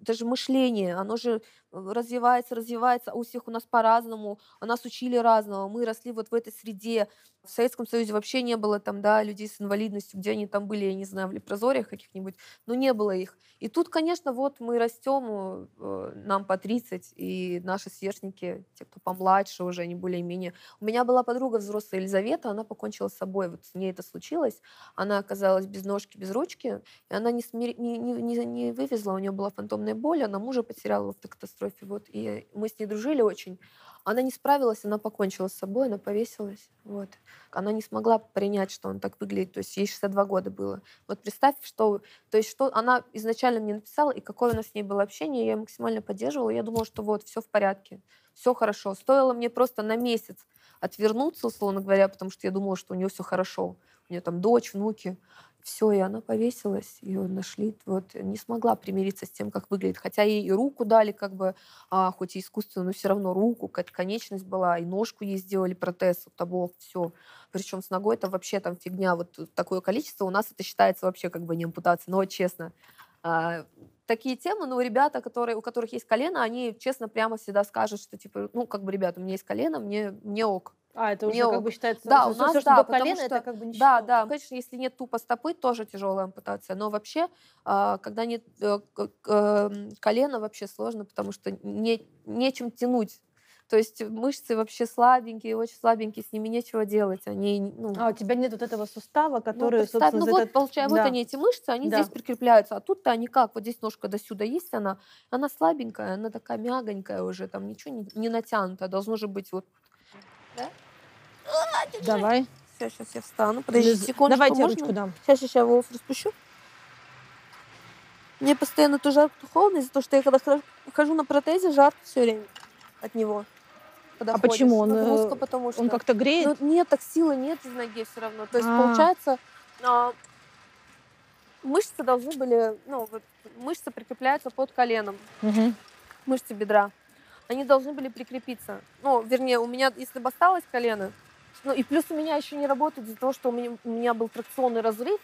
Это же мышление, оно же э, развивается, развивается. А у всех у нас по-разному. А нас учили разного. Мы росли вот в этой среде. В Советском Союзе вообще не было там, да, людей с инвалидностью, где они там были, я не знаю, в лепрозориях каких-нибудь, но не было их. И тут, конечно, вот мы растем, э, нам по 30, и наши сверстники, те, кто помладше уже, они более-менее. У меня была подруга взрослая Елизавета, она покончила с собой, вот с ней это случилось. Она оказалась без ножки, без ручки, и она не, смир... не, не, не, вывезла, у нее была фантомная боль, она мужа потеряла в автокатастрофе, вот, и мы с ней дружили очень. Она не справилась, она покончила с собой, она повесилась. Вот. Она не смогла принять, что он так выглядит. То есть ей 62 года было. Вот представь, что... То есть что она изначально мне написала, и какое у нас с ней было общение, я максимально поддерживала. Я думала, что вот, все в порядке, все хорошо. Стоило мне просто на месяц отвернуться, условно говоря, потому что я думала, что у нее все хорошо. У нее там дочь, внуки. Все, и она повесилась, ее нашли. Вот не смогла примириться с тем, как выглядит. Хотя ей и руку дали, как бы, а, хоть и искусственно, но все равно руку, какая-то конечность была, и ножку ей сделали протез, вот того, все. Причем с ногой это вообще там фигня, вот такое количество. У нас это считается вообще как бы не ампутация, но честно. А, такие темы, ну, ребята, которые, у которых есть колено, они честно прямо всегда скажут, что типа, ну, как бы, ребята, у меня есть колено, мне, мне ок. А, это Мне уже как бы считается... Да, у нас, что да, до колена, что- это как бы не Да, да. Конечно, если нет тупо стопы, тоже тяжелая ампутация. Но вообще, а, когда нет э, эм, колена, вообще сложно, потому что не, нечем тянуть. То есть мышцы вообще слабенькие, очень слабенькие, с ними нечего делать. Они, ну, А, у тебя нет вот этого сустава, ну, который, представь, собственно, ну вот, этот- получается, да. вот они, эти мышцы, они Да. здесь прикрепляются, а тут-то они как, вот здесь ножка до сюда есть она, она слабенькая, она такая мягонькая уже, там ничего не, не натянуто, должно же быть вот... Давай. Сейчас, сейчас я встану, подожди Лиз, секундочку, Давайте можно? ручку дам. Сейчас, сейчас, я волос распущу. Мне постоянно то жарко, то холодно, из-за того, что я когда хожу- на протезе, жарко все время от него. когда А ходишь. почему? Он, Нагрузка, э, потому что... Он как-то греет? Ну, нет, так силы нет из ноги все равно. То есть, А. получается, а, мышцы должны были... Ну, вот, мышцы прикрепляются под коленом, Мгм. мышцы бедра. Они должны были прикрепиться. Ну, вернее, у меня, если бы осталось колено, ну, и плюс у меня еще не работает из-за того, что у меня, у меня был тракционный разрыв,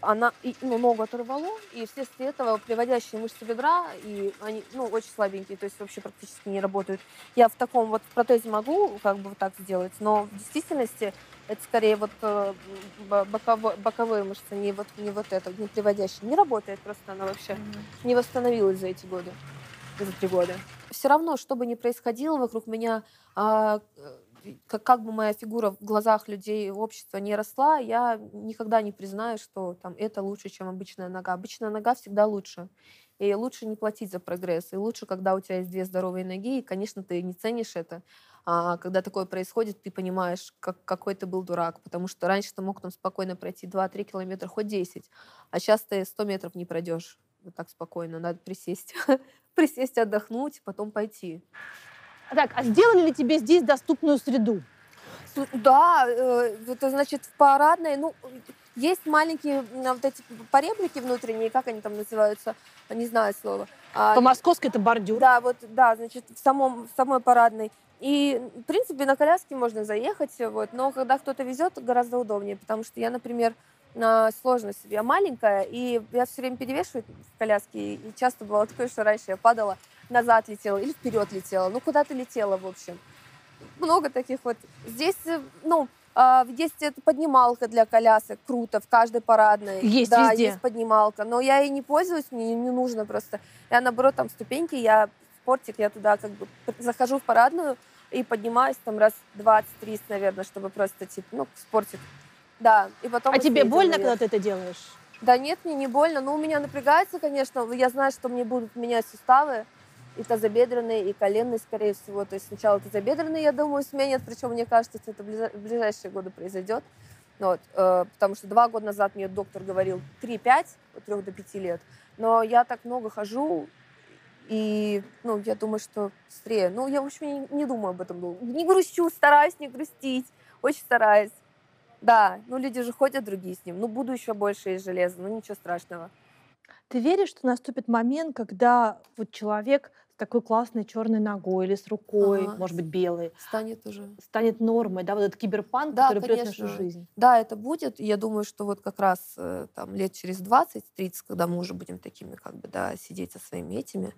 она, и, ну, ногу оторвало, и вследствие этого приводящие мышцы бедра, и они, ну, очень слабенькие, то есть вообще практически не работают. Я в таком вот протезе могу как бы вот так сделать, но в действительности это скорее вот э, бо- боково- боковые мышцы, не вот, не вот это, не приводящие. Не работает просто она вообще. Не восстановилась за эти годы, за три года. Все равно, что бы ни происходило вокруг меня, а, как, как бы моя фигура в глазах людей, общества не росла, я никогда не признаю, что там это лучше, чем обычная нога. Обычная нога всегда лучше. И лучше не платить за прогресс. И лучше, когда у тебя есть две здоровые ноги, и, конечно, ты не ценишь это. А когда такое происходит, ты понимаешь, как, какой ты был дурак. Потому что раньше ты мог там спокойно пройти 2-3 километра, хоть 10. А сейчас ты 100 метров не пройдешь вот так спокойно. Надо присесть. Присесть, отдохнуть, потом пойти. Так, а сделали ли тебе здесь доступную среду? Да, э, это значит в парадной, ну, есть маленькие м, вот эти поребрики внутренние, как они там называются, не знаю слова. А, По-московски это бордюр. Да, вот, да, значит, в, самом, в самой парадной. И, в принципе, на коляске можно заехать, вот, но когда кто-то везет, гораздо удобнее, потому что я, например, на сложно себе. Я маленькая, и я все время перевешиваю в коляске, и часто бывало такое, что раньше я падала, назад летела или вперед летела, ну, куда-то летела, в общем. Много таких вот. Здесь, э, ну, а, есть поднималка для колясок, круто, в каждой парадной. Есть да, везде. есть поднималка, но я ей не пользуюсь, мне не нужно просто. Я, наоборот, там ступеньки, я в спортик, я туда как бы захожу в парадную и поднимаюсь там раз 20-30, наверное, чтобы просто, типа, ну, в спортик. Да, и потом... А тебе больно, наверх. когда ты это делаешь? Да нет, мне не больно. Ну, у меня напрягается, конечно. Я знаю, что мне будут менять суставы. И тазобедренные, и коленные, скорее всего. То есть сначала тазобедренные, я думаю, сменят. Причем, мне кажется, что это в ближайшие годы произойдет. Вот, э, потому что два года назад мне доктор говорил 3-5, от 3 до 5 лет. Но я так много хожу, и, ну, я думаю, что быстрее. Ну, я, в общем, не, не думаю об этом. Не грущу, стараюсь не грустить. Очень стараюсь. Да, ну люди же ходят другие с ним. Ну, буду еще больше из железа, ну ничего страшного. Ты веришь, что наступит момент, когда вот человек такой классной черной ногой или с рукой, Ага. может быть, белой, Станет уже. станет нормой, да, вот этот киберпанк, Да, который придет в нашу конечно. жизнь? Да, это будет. Я думаю, что вот как раз э, там лет через 20-30, когда мы уже будем такими, как бы, да, сидеть со своими этими,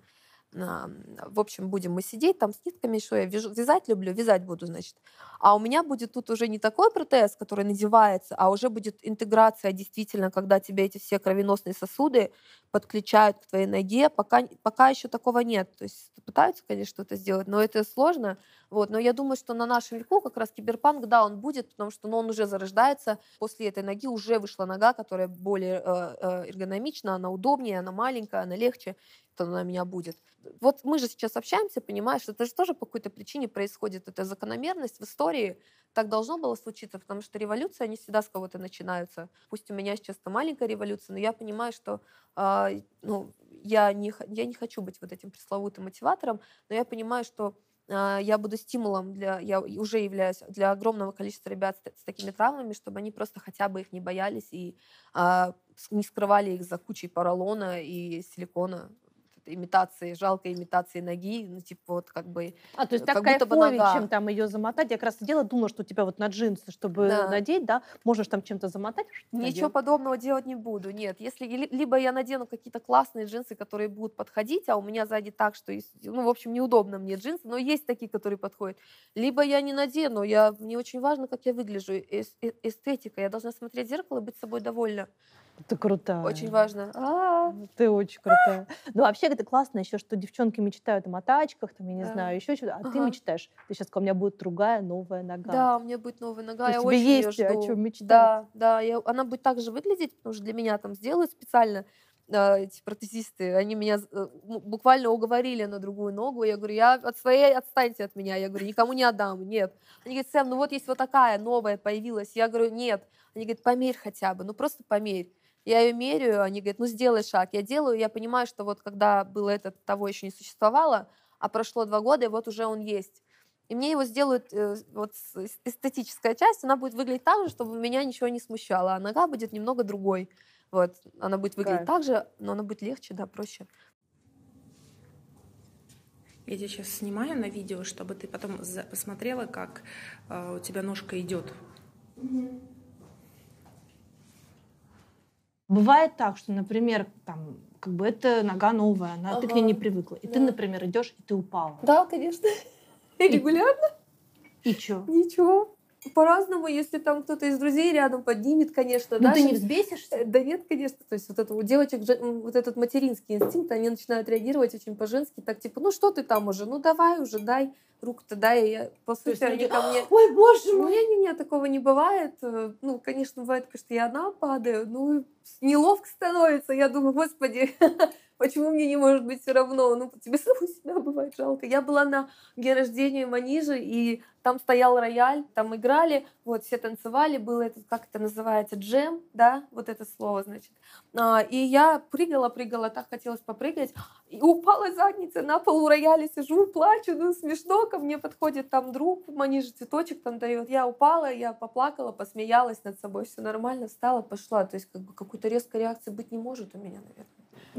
в общем, будем мы сидеть там с нитками, что я вяжу- вязать люблю, вязать буду, значит. А у меня будет тут уже не такой протез, который надевается, а уже будет интеграция действительно, когда тебе эти все кровеносные сосуды подключают к твоей ноге. Пока, пока еще такого нет. То есть пытаются, конечно, что-то сделать, но это сложно. Вот. Но я думаю, что на нашем веку как раз киберпанк, да, он будет, потому что ну, он уже зарождается. После этой ноги уже вышла нога, которая более э, э, эргономична, она удобнее, она маленькая, она легче. Это она меня будет. Вот мы же сейчас общаемся, понимаешь, это же тоже по какой-то причине происходит. Это закономерность в истории. Так должно было случиться, потому что революции, они всегда с кого-то начинаются. Пусть у меня сейчас то маленькая революция, но я понимаю, что а, ну, я, не, я не хочу быть вот этим пресловутым мотиватором, но я понимаю, что а, я буду стимулом для, я уже являюсь для огромного количества ребят с, с такими травмами, чтобы они просто хотя бы их не боялись и а, не скрывали их за кучей поролона и силикона, имитации, жалкой имитации ноги, ну, типа вот как бы... А, то есть Как так кайфовее, чем там ее замотать. Я как раз сидела, думала, что у тебя вот на джинсы, чтобы Да. надеть, да, можешь там чем-то замотать. Ничего надел. подобного делать не буду, нет. Если ли- либо я надену какие-то классные джинсы, которые будут подходить, а у меня сзади так, что, есть- ну, в общем, неудобно мне джинсы, но есть такие, которые подходят. Либо я не надену, я, мне очень важно, как я выгляжу, э- эстетика, я должна смотреть в зеркало и быть собой довольна. Ты крутая. Очень важно. А, Ты очень крутая. Ну, вообще, это классно еще, что девчонки мечтают о тачках, там, я не знаю, еще что-то. А ты мечтаешь. Ты сейчас у меня будет другая новая нога. Да, у меня будет новая нога, я очень её есть о жду. чем мечтать. Да, да, она будет так же выглядеть, потому что для меня там сделают специально а, эти протезисты, они меня э, ну, буквально уговорили на другую ногу. Я говорю, я от своей отстаньте от меня. Я говорю, никому не отдам, нет. Они говорят, Сэм, ну вот есть вот такая новая появилась. Я говорю, нет. Они говорят, померь хотя бы, ну просто померь. Я ее меряю, они говорят, ну сделай шаг. Я делаю, я понимаю, что вот когда было это, того еще не существовало, а прошло два года, и вот уже он есть. И мне его сделают, э, вот эстетическая часть, она будет выглядеть так же, чтобы меня ничего не смущало, а нога будет немного другой. Вот, она будет выглядеть Кайф. так же, но она будет легче, да, проще. Я тебя сейчас снимаю на видео, чтобы ты потом посмотрела, как э, у тебя ножка идет. Бывает так, что, например, там, как бы это нога новая, она, ты к ней не Ага, привыкла. И ты, да. например, идешь, и ты упала. Да, конечно. Регулярно. И что? Ничего. По-разному, если там кто-то из друзей рядом поднимет, конечно. Ну ты не взбесишься? Э, Да нет, конечно. То есть вот это у девочек, вот этот материнский инстинкт, они начинают реагировать очень по-женски, так типа, ну что ты там уже, ну давай уже, дай руку-то дай. И я, по сути, они ко мне... Ой, боже Ну, мой! не, не, такого не бывает. Э, Ну, конечно, бывает, что я одна падаю. Ну, неловко становится. Я думаю, господи, почему мне не может быть все равно? Ну, тебе саму себя бывает жалко. Я была на дне рождения Манижи, и там стоял рояль, там играли, вот, все танцевали, было это, как это называется, джем, да, вот это слово, значит. А, И я прыгала, прыгала, так хотелось попрыгать, и упала задница на пол у рояля, сижу, плачу, ну, смешно, ко мне подходит там друг, Манижа цветочек там дает, я упала, я поплакала, посмеялась над собой, все нормально, встала, пошла, то есть как бы какой-то резкой реакции быть не может у меня, наверное.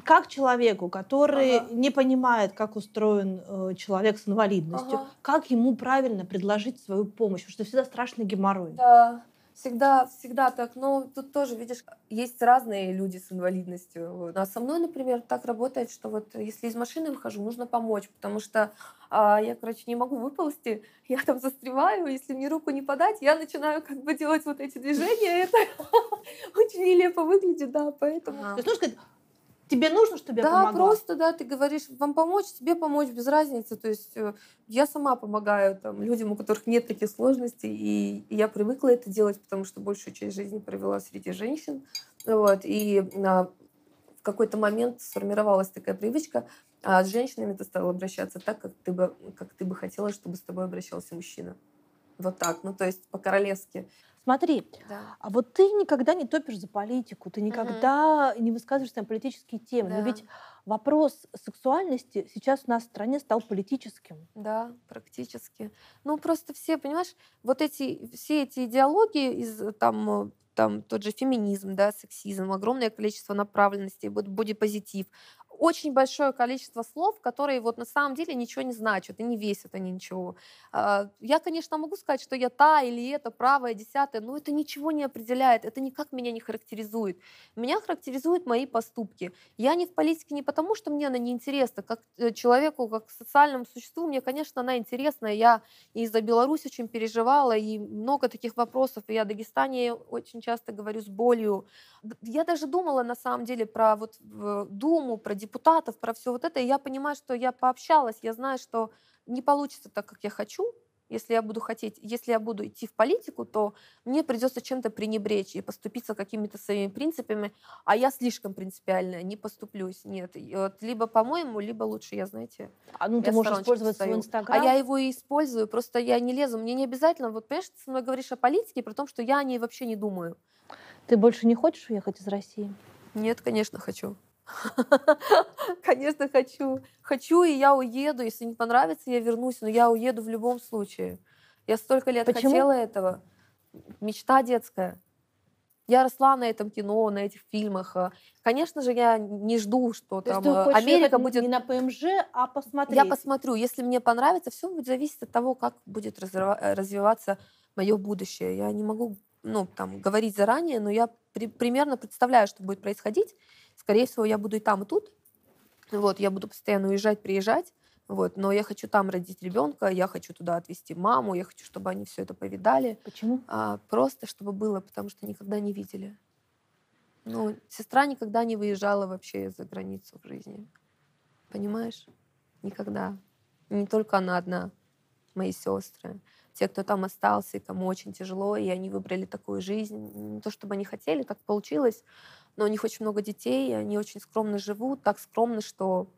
Как человеку, который Ага. не понимает, как устроен э, человек с инвалидностью, Ага. как ему правильно предложить свою помощь? Потому что всегда страшный геморрой. Да, всегда, всегда так. Но тут тоже, видишь, есть разные люди с инвалидностью. А со мной, например, так работает, что вот если из машины выхожу, нужно помочь, потому что а, я, короче, не могу выползти, я там застреваю, если мне руку не подать, я начинаю как бы делать вот эти движения, это очень нелепо выглядит, да, поэтому... То есть, нужно сказать, тебе нужно, чтобы я Да, помогла? просто, да, ты говоришь, вам помочь, тебе помочь, без разницы. То есть э, я сама помогаю там, людям, у которых нет таких сложностей, и, и я привыкла это делать, потому что большую часть жизни провела среди женщин. Вот, и а, в какой-то момент сформировалась такая привычка, а с женщинами ты стала обращаться так, как ты бы, как ты бы хотела, чтобы с тобой обращался мужчина. Вот так, ну то есть по-королевски. Смотри, Да. а вот ты никогда не топишь за политику, ты никогда не высказываешься на политические темы. Но Да. ведь вопрос сексуальности сейчас у нас в стране стал политическим. Да, практически. Ну, просто все, понимаешь, вот эти, все эти идеологии из э, там э, там тот же феминизм, да, сексизм, огромное количество направленностей, вот бодипозитив, очень большое количество слов, которые вот на самом деле ничего не значат и не весят они ничего. А, я, конечно, могу сказать, что я та или это, правая, десятая, но это ничего не определяет, это никак меня не характеризует. Меня характеризуют мои поступки. Я не в политике не потому, что мне она неинтересна, как э, человеку, как социальному существу, мне, конечно, она интересна. Я и за Беларусь очень переживала, и много таких вопросов. И я о Дагестане очень часто говорю с болью. Я даже думала, на самом деле, про вот Думу, про депутатов, про все вот это, и я понимаю, что я пообщалась, я знаю, что не получится так, как я хочу, если я буду хотеть, если я буду идти в политику, то мне придется чем-то пренебречь и поступиться какими-то своими принципами, а я слишком принципиальная, не поступлюсь, нет. И вот либо по-моему, либо лучше я, знаете, А ну ты можешь использовать свой Инстаграм. А я его и использую, просто я не лезу, мне не обязательно, вот понимаешь, ты со мной говоришь о политике, при том, что я о ней вообще не думаю. Ты больше не хочешь уехать из России? Нет, конечно, хочу. Конечно, хочу. Хочу, и я уеду. Если не понравится, я вернусь, но я уеду в любом случае. Я столько лет Почему? хотела этого. Мечта детская. Я росла на этом кино, на этих фильмах. Конечно же, я не жду, что То там э, Америка будет... Не на ПМЖ, а посмотреть. Я посмотрю. Если мне понравится, все будет зависеть от того, как будет э, развиваться мое будущее. Я не могу ну, там, говорить заранее, но я при, примерно представляю, что будет происходить. Скорее всего, я буду и там, и тут. Вот, я буду постоянно уезжать, приезжать. Вот, но я хочу там родить ребенка, я хочу туда отвезти маму, я хочу, чтобы они все это повидали. Почему? А, просто чтобы было, потому что никогда не видели. Ну, сестра никогда не выезжала вообще за границу в жизни. Понимаешь? Никогда. Не только она одна, мои сестры. Те, кто там остался, и кому очень тяжело, и они выбрали такую жизнь. Не то чтобы они хотели, так получилось но у них очень много детей, и они очень скромно живут, так скромно, что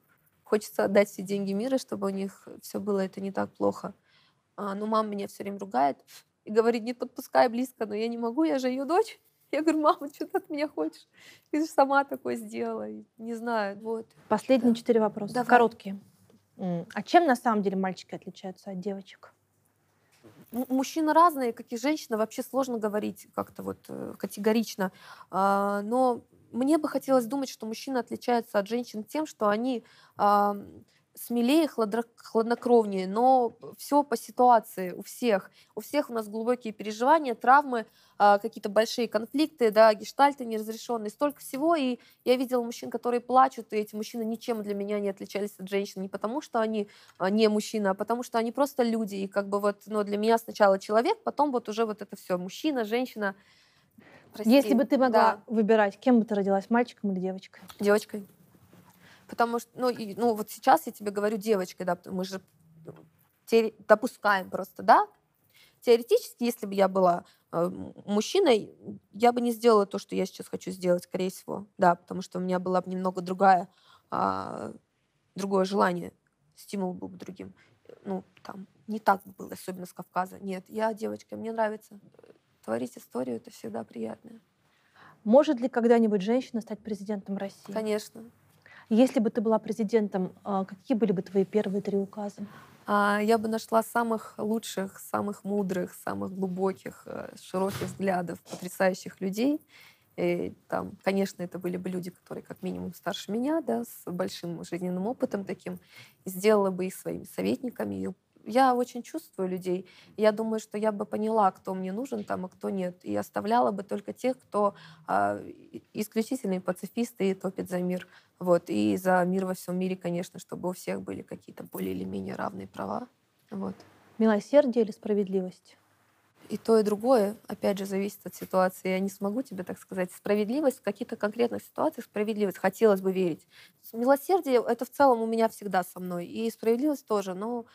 хочется отдать все деньги мира, чтобы у них все было это не так плохо. А, но мама меня все время ругает и говорит, не подпускай близко, но я не могу, я же ее дочь. Я говорю, мама, что ты от меня хочешь? Ты же сама такое сделала. Не знаю, вот. Последние четыре вопроса, Давай. короткие. А чем на самом деле мальчики отличаются от девочек? Мужчины разные, как и женщина, вообще сложно говорить как-то вот э, категорично. А, но мне бы хотелось думать, что мужчины отличаются от женщин тем, что они смелее, хладнокровнее, но все по ситуации у всех. У всех у нас глубокие переживания, травмы, а, какие-то большие конфликты, да, гештальты неразрешенные, столько всего. И я видела мужчин, которые плачут, и эти мужчины ничем для меня не отличались от женщин. Не потому, что они а, не мужчины, а потому, что они просто люди. И как бы вот, ну, для меня сначала человек, потом вот уже вот это все, мужчина, женщина. Прости. Если бы ты могла да. выбирать, кем бы ты родилась, мальчиком или девочкой? Девочкой. Потому что, ну, и, ну вот сейчас я тебе говорю девочкой, да, мы же допускаем просто, да. Теоретически, если бы я была э, мужчиной, я бы не сделала то, что я сейчас хочу сделать, скорее всего, да, потому что у меня была бы немного другая, э, другое желание, стимул был бы другим. Ну, там, не так бы было, особенно с Кавказа. Нет, я девочка, мне нравится. Творить историю — это всегда приятно. Может ли когда-нибудь женщина стать президентом России? Конечно. Если бы ты была президентом, а, какие были бы твои первые три указа? А, я бы нашла самых лучших, самых мудрых, самых глубоких, э, широких взглядов, потрясающих людей. И там, конечно, это были бы люди, которые как минимум старше меня, да, с большим жизненным опытом таким. И сделала бы их своими советниками, я очень чувствую людей. Я думаю, что я бы поняла, кто мне нужен там, а кто нет. И оставляла бы только тех, кто э, исключительные пацифисты и топит за мир. Вот. И за мир во всем мире, конечно, чтобы у всех были какие-то более или менее равные права. Вот. Милосердие или справедливость? И то, и другое, опять же, зависит от ситуации. Я не смогу тебе так сказать. Справедливость в каких-то конкретных ситуациях, справедливость, хотелось бы верить. Милосердие — это в целом у меня всегда со мной. И справедливость тоже. Но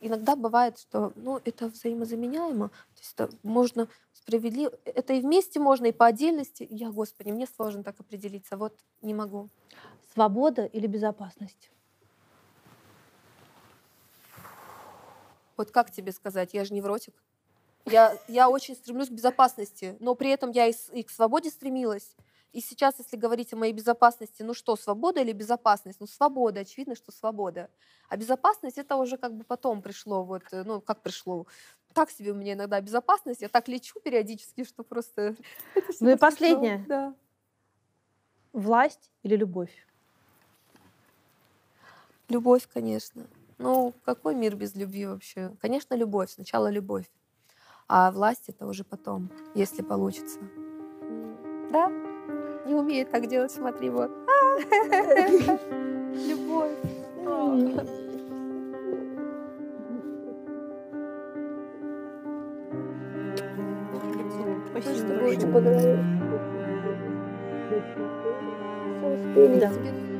иногда бывает, что ну, это взаимозаменяемо. То есть это можно справедливо... Это и вместе можно, и по отдельности. Я, Господи, мне сложно так определиться. Вот не могу. Свобода или безопасность? Вот как тебе сказать? Я же невротик. Я, я очень стремлюсь к безопасности, но при этом я и, и к свободе стремилась. И сейчас, если говорить о моей безопасности, ну что, свобода или безопасность? Ну, свобода, очевидно, что свобода. А безопасность это уже как бы потом пришло, вот, э, ну, как пришло, так себе у меня иногда безопасность. Я так лечу периодически, что просто... Ну и последнее. Да. Власть или любовь? Любовь, конечно. Ну, какой мир без любви вообще? Конечно, любовь. Сначала любовь. А власть это уже потом, если получится. Да? Не умеет так делать, смотри, вот. Любовь. Спасибо. Понравилось. Да. Тебе